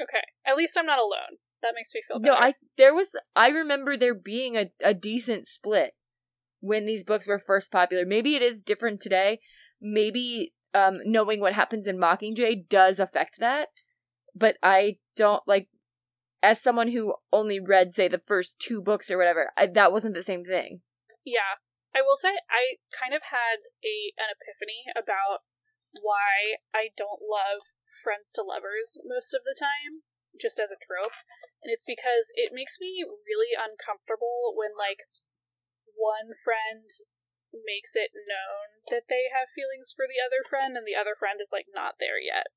Okay. At least I'm not alone. That makes me feel better. No. I there was I remember there being a, a decent split when these books were first popular. Maybe it is different today. Maybe um knowing what happens in Mockingjay does affect that. But I don't like as someone who only read say the first two books or whatever, I, that wasn't the same thing. Yeah. I will say I kind of had a an epiphany about why I don't love friends to lovers most of the time, just as a trope. And it's because it makes me really uncomfortable when like one friend makes it known that they have feelings for the other friend and the other friend is like not there yet.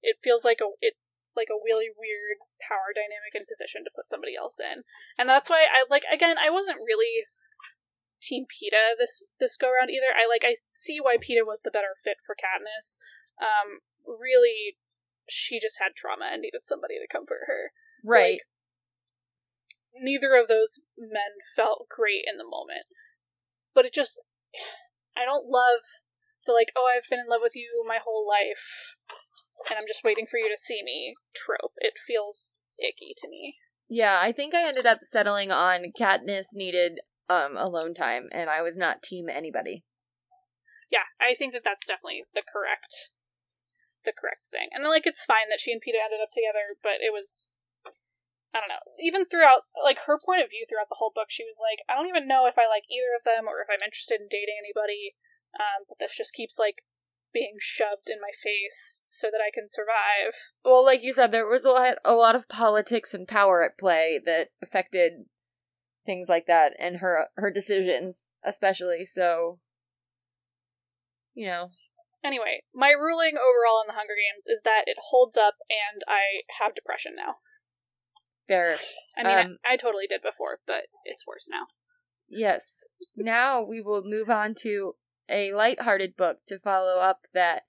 It feels like a it like a really weird power dynamic and position to put somebody else in. And that's why I like again, I wasn't really Team Peeta this this go around either. I like I see why Peeta was the better fit for Katniss. Um, really, she just had trauma and needed somebody to comfort her. Right. Neither of those men felt great in the moment, but it just I don't love the like oh I've been in love with you my whole life and I'm just waiting for you to see me trope. It feels icky to me. yeah, I think I ended up settling on Katniss needed um alone time and I was not team anybody. yeah, I think that that's definitely the correct, the correct thing. And like, it's fine that she and Peeta ended up together, but it was, I don't know. Even throughout, like her point of view throughout the whole book, she was like, I don't even know if I like either of them or if I'm interested in dating anybody. Um, but this just keeps like being shoved in my face so that I can survive. Well, like you said, there was a lot, a lot of politics and power at play that affected things like that, and her her decisions, especially. So, you know, Anyway, my ruling overall on the Hunger Games is that it holds up, and I have depression now. There. I mean, Um, I, I totally did before, but it's worse now. Yes. Now we will move on to a light-hearted book to follow up that.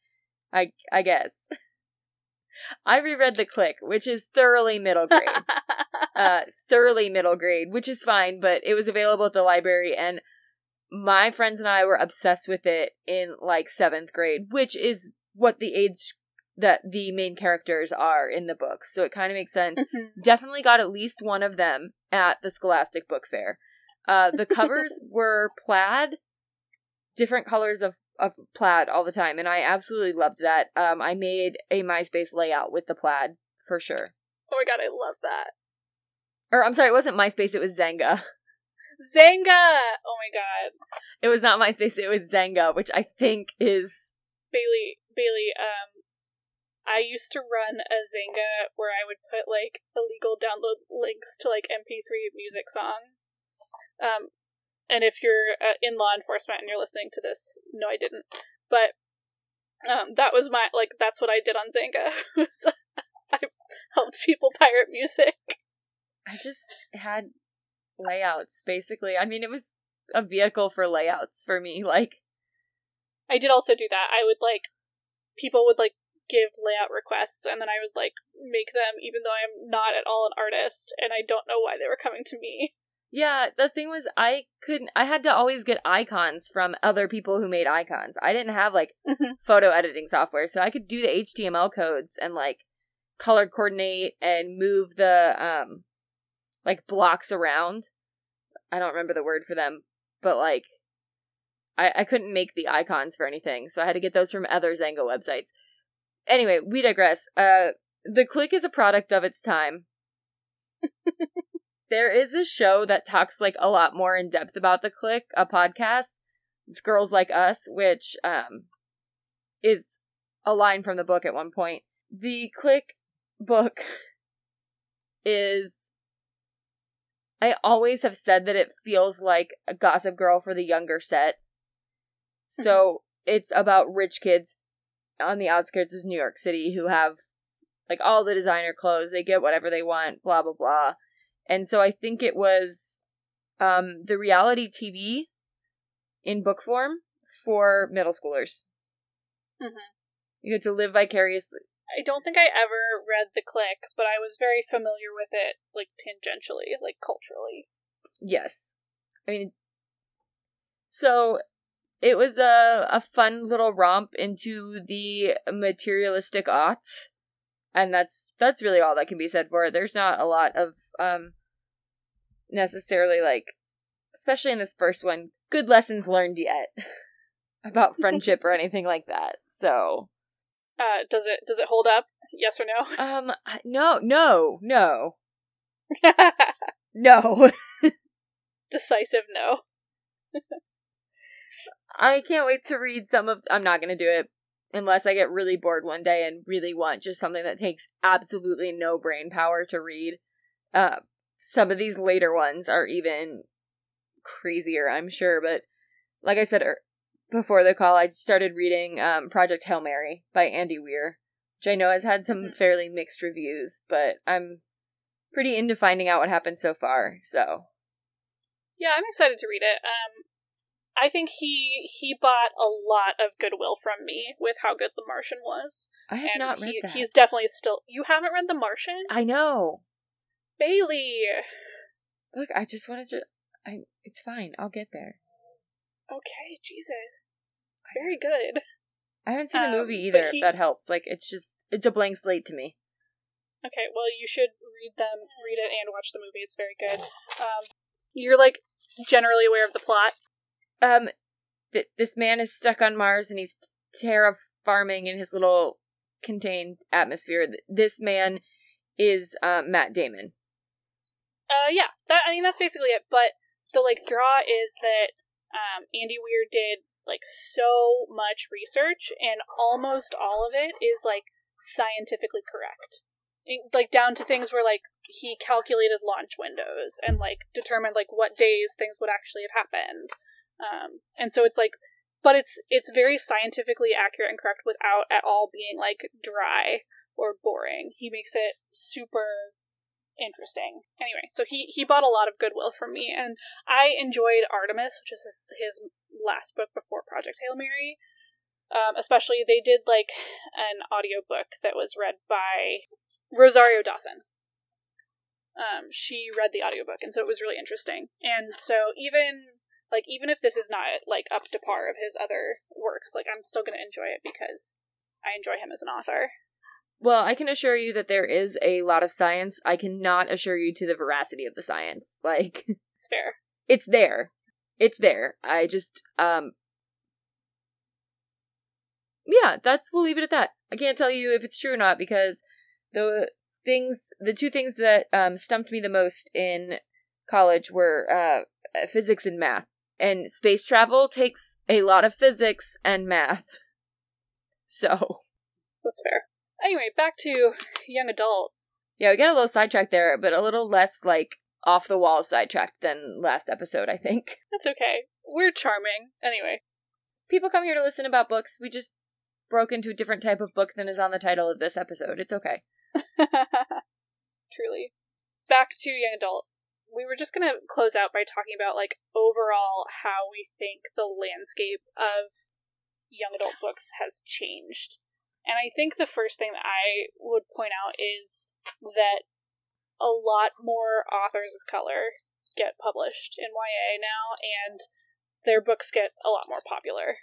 I I guess. I reread The Clique, which is thoroughly middle grade. uh, thoroughly middle grade, which is fine, but it was available at the library, and my friends and I were obsessed with it in like seventh grade, which is what the age that the main characters are in the book. So it kind of makes sense. Definitely got at least one of them at the Scholastic Book Fair. Uh, the covers were plaid, different colors of of plaid all the time, and I absolutely loved that. Um, I made a MySpace layout with the plaid for sure. oh my god, I love that. Or I'm sorry, it wasn't MySpace, it was Xanga. Xanga! Oh my god. It was not MySpace, it was Xanga, which I think is Bailey, Bailey, um, I used to run a Xanga where I would put like illegal download links to like MP3 music songs. Um, and if you're uh, in law enforcement and you're listening to this, no, I didn't. But um, that was my like that's what I did on Xanga. was I helped people pirate music. I just had layouts basically. I mean, it was a vehicle for layouts for me. Like, I did also do that. I would like people would like give layout requests and then I would like make them even though I'm not at all an artist and I don't know why they were coming to me. yeah, the thing was, I couldn't, I had to always get icons from other people who made icons. I didn't have like Mhm. photo editing software, so I could do the HTML codes and like color coordinate and move the, um, like blocks around. I don't remember the word for them, but like, I, I couldn't make the icons for anything, so I had to get those from other Xanga websites. Anyway, we digress. Uh, the clique is a product of its time. there is a show that talks like a lot more in depth about the Clique, a podcast. It's Girls Like Us, which um is a line from the book at one point. The Clique book is I always have said that it feels like a Gossip Girl for the younger set. So it's about rich kids on the outskirts of New York City who have like all the designer clothes, they get whatever they want, blah blah blah. And so I think it was um the reality TV in book form for middle schoolers. Mm-hmm. You get to live vicariously. I don't think I ever read The Clique, but I was very familiar with it, like tangentially, like culturally. Yes. I mean, so it was a, a fun little romp into the materialistic aughts. And that's that's really all that can be said for it. There's not a lot of um necessarily like especially in this first one, good lessons learned yet about friendship or anything like that. So Uh, does it does it hold up? Yes or no? um no no no no Decisive no. I can't wait to read some of. I'm not going to do it unless I get really bored one day and really want just something that takes absolutely no brain power to read. Uh, some of these later ones are even crazier, I'm sure. But like I said er- before the call, I started reading um, Project Hail Mary by Andy Weir, which I know has had some fairly mixed reviews, but I'm pretty into finding out what happened so far. So Yeah, I'm excited to read it. Um, I think he he bought a lot of goodwill from me with how good The Martian was, I have and not read he, that. he's definitely still. You haven't read The Martian, I know. Bailey? Look, I just wanted to. I. It's fine. I'll get there. Okay, Jesus, it's very good. I haven't seen the Um, movie either. he- If that helps, like it's just it's a blank slate to me. Okay, well, you should read them, read it, and watch the movie. It's very good. Um, you're like generally aware of the plot. Um, th- this man is stuck on Mars and he's terraforming in his little contained atmosphere. This man is uh, Matt Damon. Uh, yeah, that I mean that's basically it. But the like draw is that um, Andy Weir did like so much research, and almost all of it is like scientifically correct, like down to things where like he calculated launch windows and like determined like what days things would actually have happened. Um, and so it's like, but it's it's very scientifically accurate and correct without at all being like dry or boring. He makes it super interesting. Anyway, so he he bought a lot of goodwill from me, and I enjoyed Artemis, which is his, his last book before Project Hail Mary. Um, especially, they did like an audiobook that was read by Rosario Dawson. Um, she read the audiobook, and so it was really interesting. And so even like even if this is not like up to par of his other works, like I'm still gonna enjoy it because I enjoy him as an author. Well, I can assure you that there is a lot of science. I cannot assure you to the veracity of the science. Like It's fair. it's there. It's there. I just um Yeah, that's we'll leave it at that. I can't tell you if it's true or not because the things the two things that um stumped me the most in college were uh physics and math. And space travel takes a lot of physics and math. So, That's fair. Anyway, back to young adult. yeah, we got a little sidetracked there, but a little less like off the wall sidetracked than last episode, I think. That's okay. We're charming. Anyway, people come here to listen about books. We just broke into a different type of book than is on the title of this episode. It's okay. truly. Back to young adult. We were just gonna close out by talking about like overall how we think the landscape of young adult books has changed. And I think the first thing that I would point out is that a lot more authors of color get published in YA now, and their books get a lot more popular.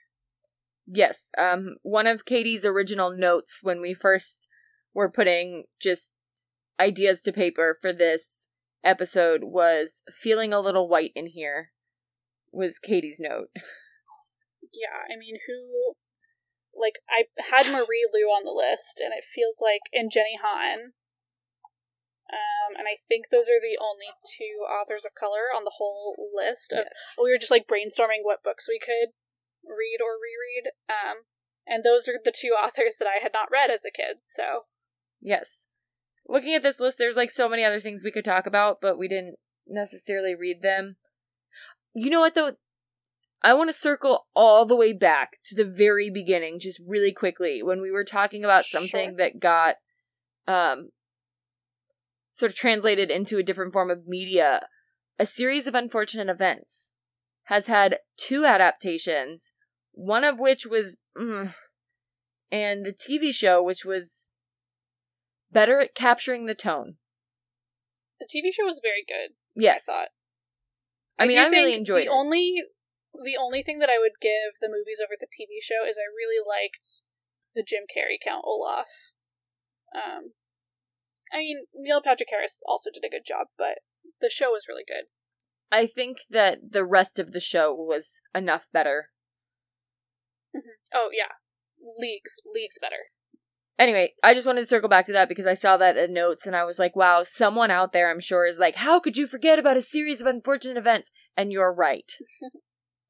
Yes, um one of Katie's original notes when we first were putting just ideas to paper for this episode was feeling a little white in here was Katie's note. Yeah, I mean, who. Like, I had Marie Lu on the list, and it feels like. And Jenny Han. Um, and I think those are the only two authors of color on the whole list. Of, Yes. We were just like brainstorming what books we could read or reread. Um, and those are the two authors that I had not read as a kid. So Yes. Looking at this list, there's like so many other things we could talk about, but we didn't necessarily read them. You know what though? I want to circle all the way back to the very beginning, just really quickly, when we were talking about something Sure. that got um sort of translated into a different form of media. A series of unfortunate events has had two adaptations, one of which was mm, and the TV show which was better at capturing the tone. the TV show was very good. Yes. I thought. I mean, I really enjoyed the it. only the only thing that I would give the movies over the TV show is I really liked the Jim Carrey Count Olaf. Um, I mean Neil Patrick Harris also did a good job, but the show was really good. I think that the rest of the show was enough better. Oh yeah, leagues leagues better. Anyway, I just wanted to circle back to that because I saw that in notes and I was like, wow, someone out there I'm sure is like, how could you forget about a series of unfortunate events? And you're right.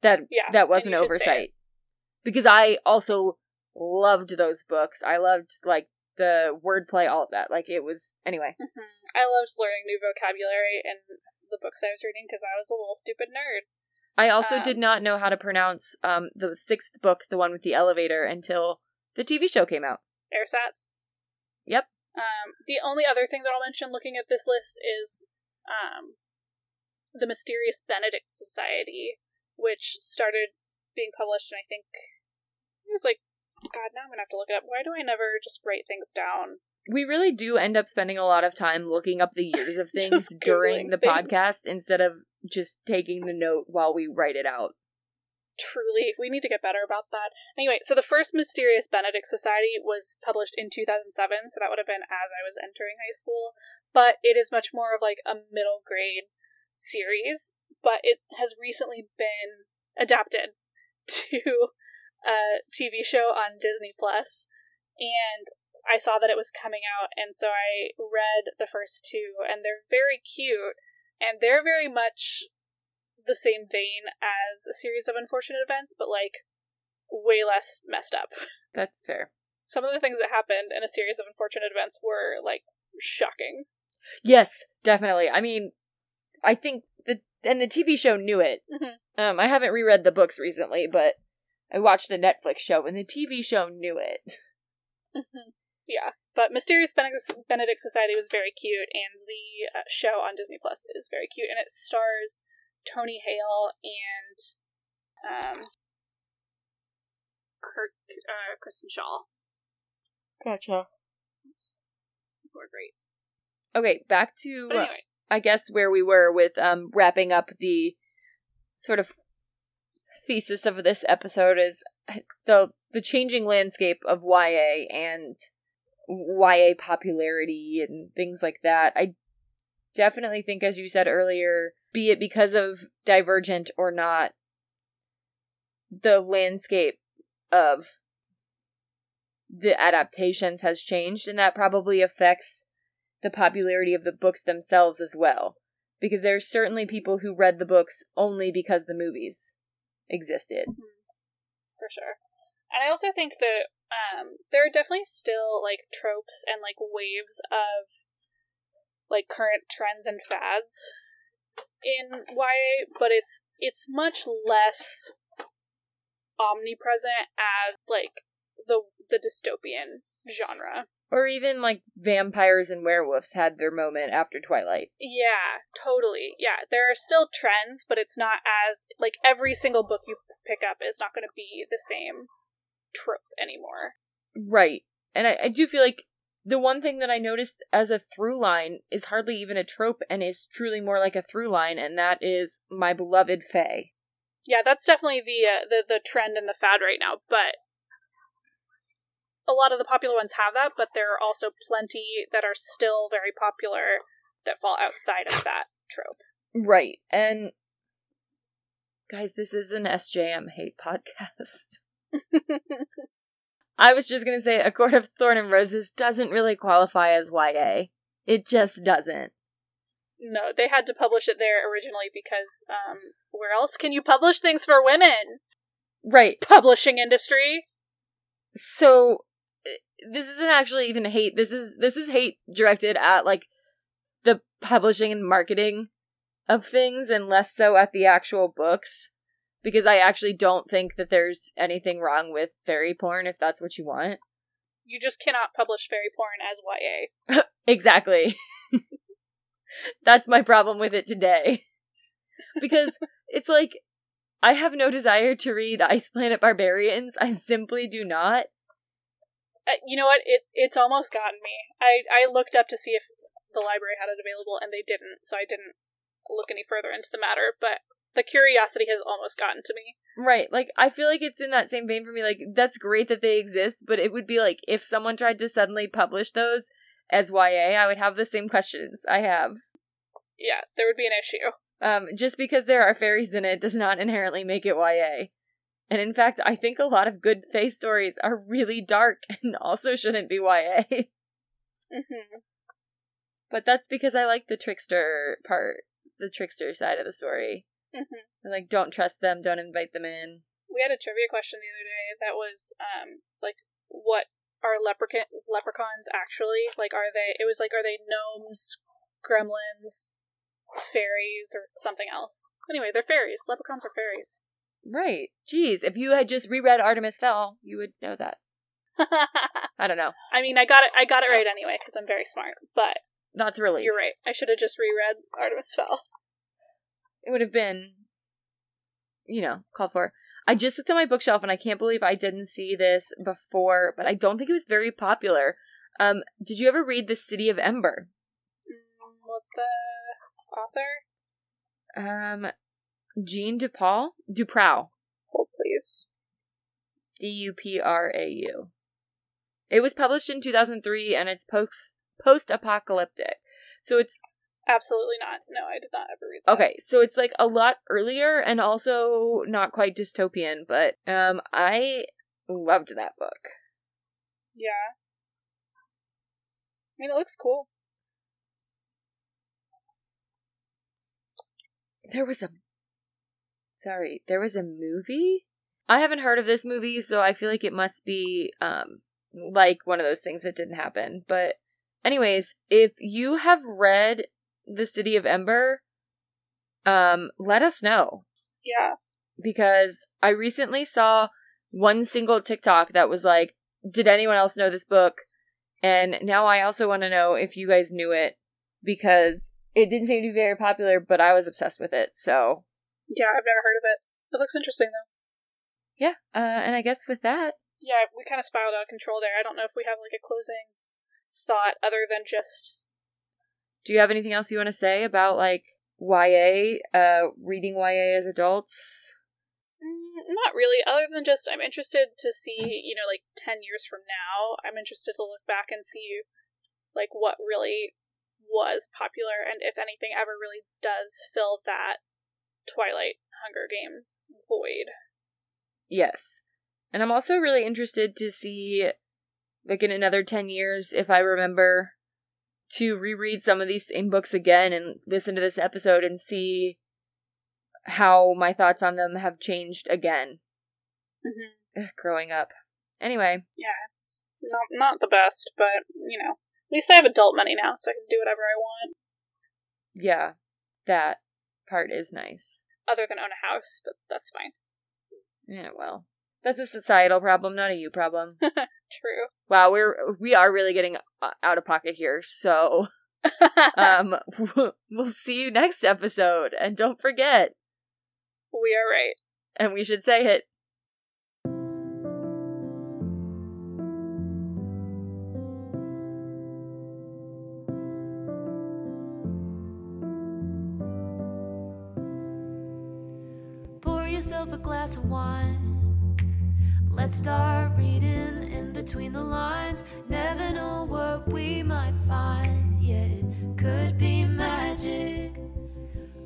That Yeah, that was an you should say oversight. Because I also loved those books. I loved like the wordplay, all of that. Like it was anyway. Mhm. I loved learning new vocabulary in the books I was reading because I was a little stupid nerd. I also Um, did not know how to pronounce um the sixth book, the one with the elevator, until the TV show came out. Ersatz. Yep. Um, the only other thing that I'll mention looking at this list is um, the Mysterious Benedict Society, which started being published, and I think it was like, God, now I'm gonna have to look it up. Why do I never just write things down? We really do end up spending a lot of time looking up the years of things during the things. podcast instead of just taking the note while we write it out. Truly, we need to get better about that. Anyway, so the first Mysterious Benedict Society was published in 2007, so that would have been as I was entering high school. But it is much more of like a middle grade series, but it has recently been adapted to a TV show on Disney Plus, and I saw that it was coming out, and so I read the first two, and they're very cute, and they're very much the same vein as a series of unfortunate events, but like way less messed up. That's fair. Some of the things that happened in a series of unfortunate events were like shocking. Yes, definitely. I mean, I think the and the TV show knew it. Mhm. Um, I haven't reread the books recently, but I watched the Netflix show and the TV show knew it. yeah, but Mysterious Benedict, Benedict Society was very cute, and the uh, show on Disney Plus is very cute, and it stars Tony Hale and um, Kirk uh, Kristen Schaal, Gotcha. who are great. Okay, back to uh, anyway, I guess where we were with um wrapping up the sort of thesis of this episode is the the changing landscape of YA and YA popularity and things like that. I definitely think as you said earlier, be it because of Divergent or not, the landscape of the adaptations has changed and that probably affects the popularity of the books themselves as well. Because there are certainly people who read the books only because the movies existed. for sure. And I also think that um, there are definitely still like tropes and like waves of like current trends and fads in YA, but it's it's much less omnipresent as like the the dystopian genre. Or even like vampires and werewolves had their moment after Twilight. Yeah, totally. Yeah, there are still trends, but it's not as like every single book you pick up is not going to be the same trope anymore. Right. And I, I do feel like the one thing that I noticed as a through line is hardly even a trope and is truly more like a through line, and that is my beloved Fae. Yeah, that's definitely the uh, the the trend and the fad right now. But a lot of the popular ones have that, but there are also plenty that are still very popular that fall outside of that trope. Right. And guys, this is an SJM hate podcast. I was just gonna say A Court of Thorn and Roses doesn't really qualify as YA. It just doesn't. No, they had to publish it there originally because um, where else can you publish things for women? Right. Publishing industry. So uh, this isn't actually even hate. This is this is hate directed at like the publishing and marketing of things and less so at the actual books because I actually don't think that there's anything wrong with fairy porn if that's what you want. You just cannot publish fairy porn as YA. exactly. that's my problem with it today. because it's like I have no desire to read Ice Planet Barbarians. I simply do not. Uh, you know what? It it's almost gotten me. I I looked up to see if the library had it available, and they didn't, so I didn't look any further into the matter. But the curiosity has almost gotten to me. Right. Like I feel like it's in that same vein for me. Like that's great that they exist, but it would be like if someone tried to suddenly publish those as YA, I would have the same questions I have. Yeah, there would be an issue. Um, just because there are fairies in it does not inherently make it YA. And in fact, I think a lot of good fae stories are really dark and also shouldn't be YA. Mm-hmm. But that's because I like the trickster part, the trickster side of the story. Mm-hmm. Like, don't trust them, don't invite them in. We had a trivia question the other day that was, um, like, what are leprechaun leprechauns actually? Like, are they? It was like, are they gnomes, gremlins, fairies, or something else? Anyway, they're fairies. Leprechauns are fairies. Right. Jeez, if you had just reread Artemis Fowl, you would know that. I don't know. I mean, I got it. I got it right anyway because I'm very smart. But That's really. you're right. I should have just reread Artemis Fowl. It would have been, you know, called for. I just looked at my bookshelf and I can't believe I didn't see this before, but I don't think it was very popular. Um, did you ever read The City of Ember? Mm, What's the author? Um, Jean Dupaul? DuPrau. Hold please. D U P R A U. It was published in 2003 and it's post post apocalyptic. So it's Absolutely not. No, I did not ever read that. okay, so it's like a lot earlier and also not quite dystopian, but um I loved that book. Yeah. I mean, it looks cool. There was a Sorry, there was a movie? I haven't heard of this movie, so I feel like it must be um like one of those things that didn't happen. But anyways, if you have read The City of Ember, um let us know Yeah. because I recently saw one single TikTok that was like, did anyone else know this book? And now I also want to know if you guys knew it because it didn't seem to be very popular, but I was obsessed with it. So, Yeah, I've never heard of it. It looks interesting though. yeah. Uh, and I guess with that, Yeah, we kind of spiraled out of control there. I don't know if we have like a closing thought other than just do you have anything else you want to say about like YA, uh, reading YA as adults? Mm, not really, other than just I'm interested to see, you know, like 10 years from now, I'm interested to look back and see, like, what really was popular and if anything ever really does fill that Twilight Hunger Games void. Yes. And I'm also really interested to see, like, in another 10 years, if I remember to reread some of these same books again and listen to this episode and see how my thoughts on them have changed again Mm-hmm. Ugh, growing up. Anyway, Yeah, it's not not the best, but you know, at least I have adult money now, so I can do whatever I want, yeah, that part is nice. other than own a house. But that's fine. Yeah, well, that's a societal problem, not a you problem. True. wow, we're we are really getting uh, out of pocket here. So, um, we'll see you next episode, and don't forget, we are right. and we should say it. Pour yourself a glass of wine. Let's start reading in between the lines. Never know what we might find. Yeah, it could be magic.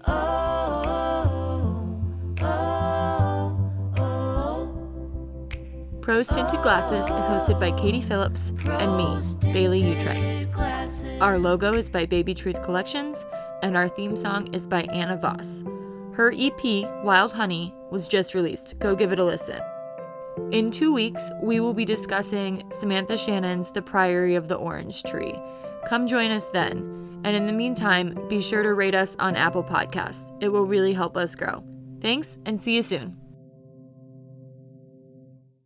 Oh, oh, oh, oh. Prose Tinted Glasses is hosted by Katie Phillips and me, Bailey Utrecht. Glasses. Our logo is by Baby Truth Collections, and our theme song is by Anna Voss. Her EP, Wild Honey, was just released. Go give it a listen. In two weeks, we will be discussing Samantha Shannon's The Priory of the Orange Tree. Come join us then. And in the meantime, be sure to rate us on Apple Podcasts. It will really help us grow. Thanks, and see you soon.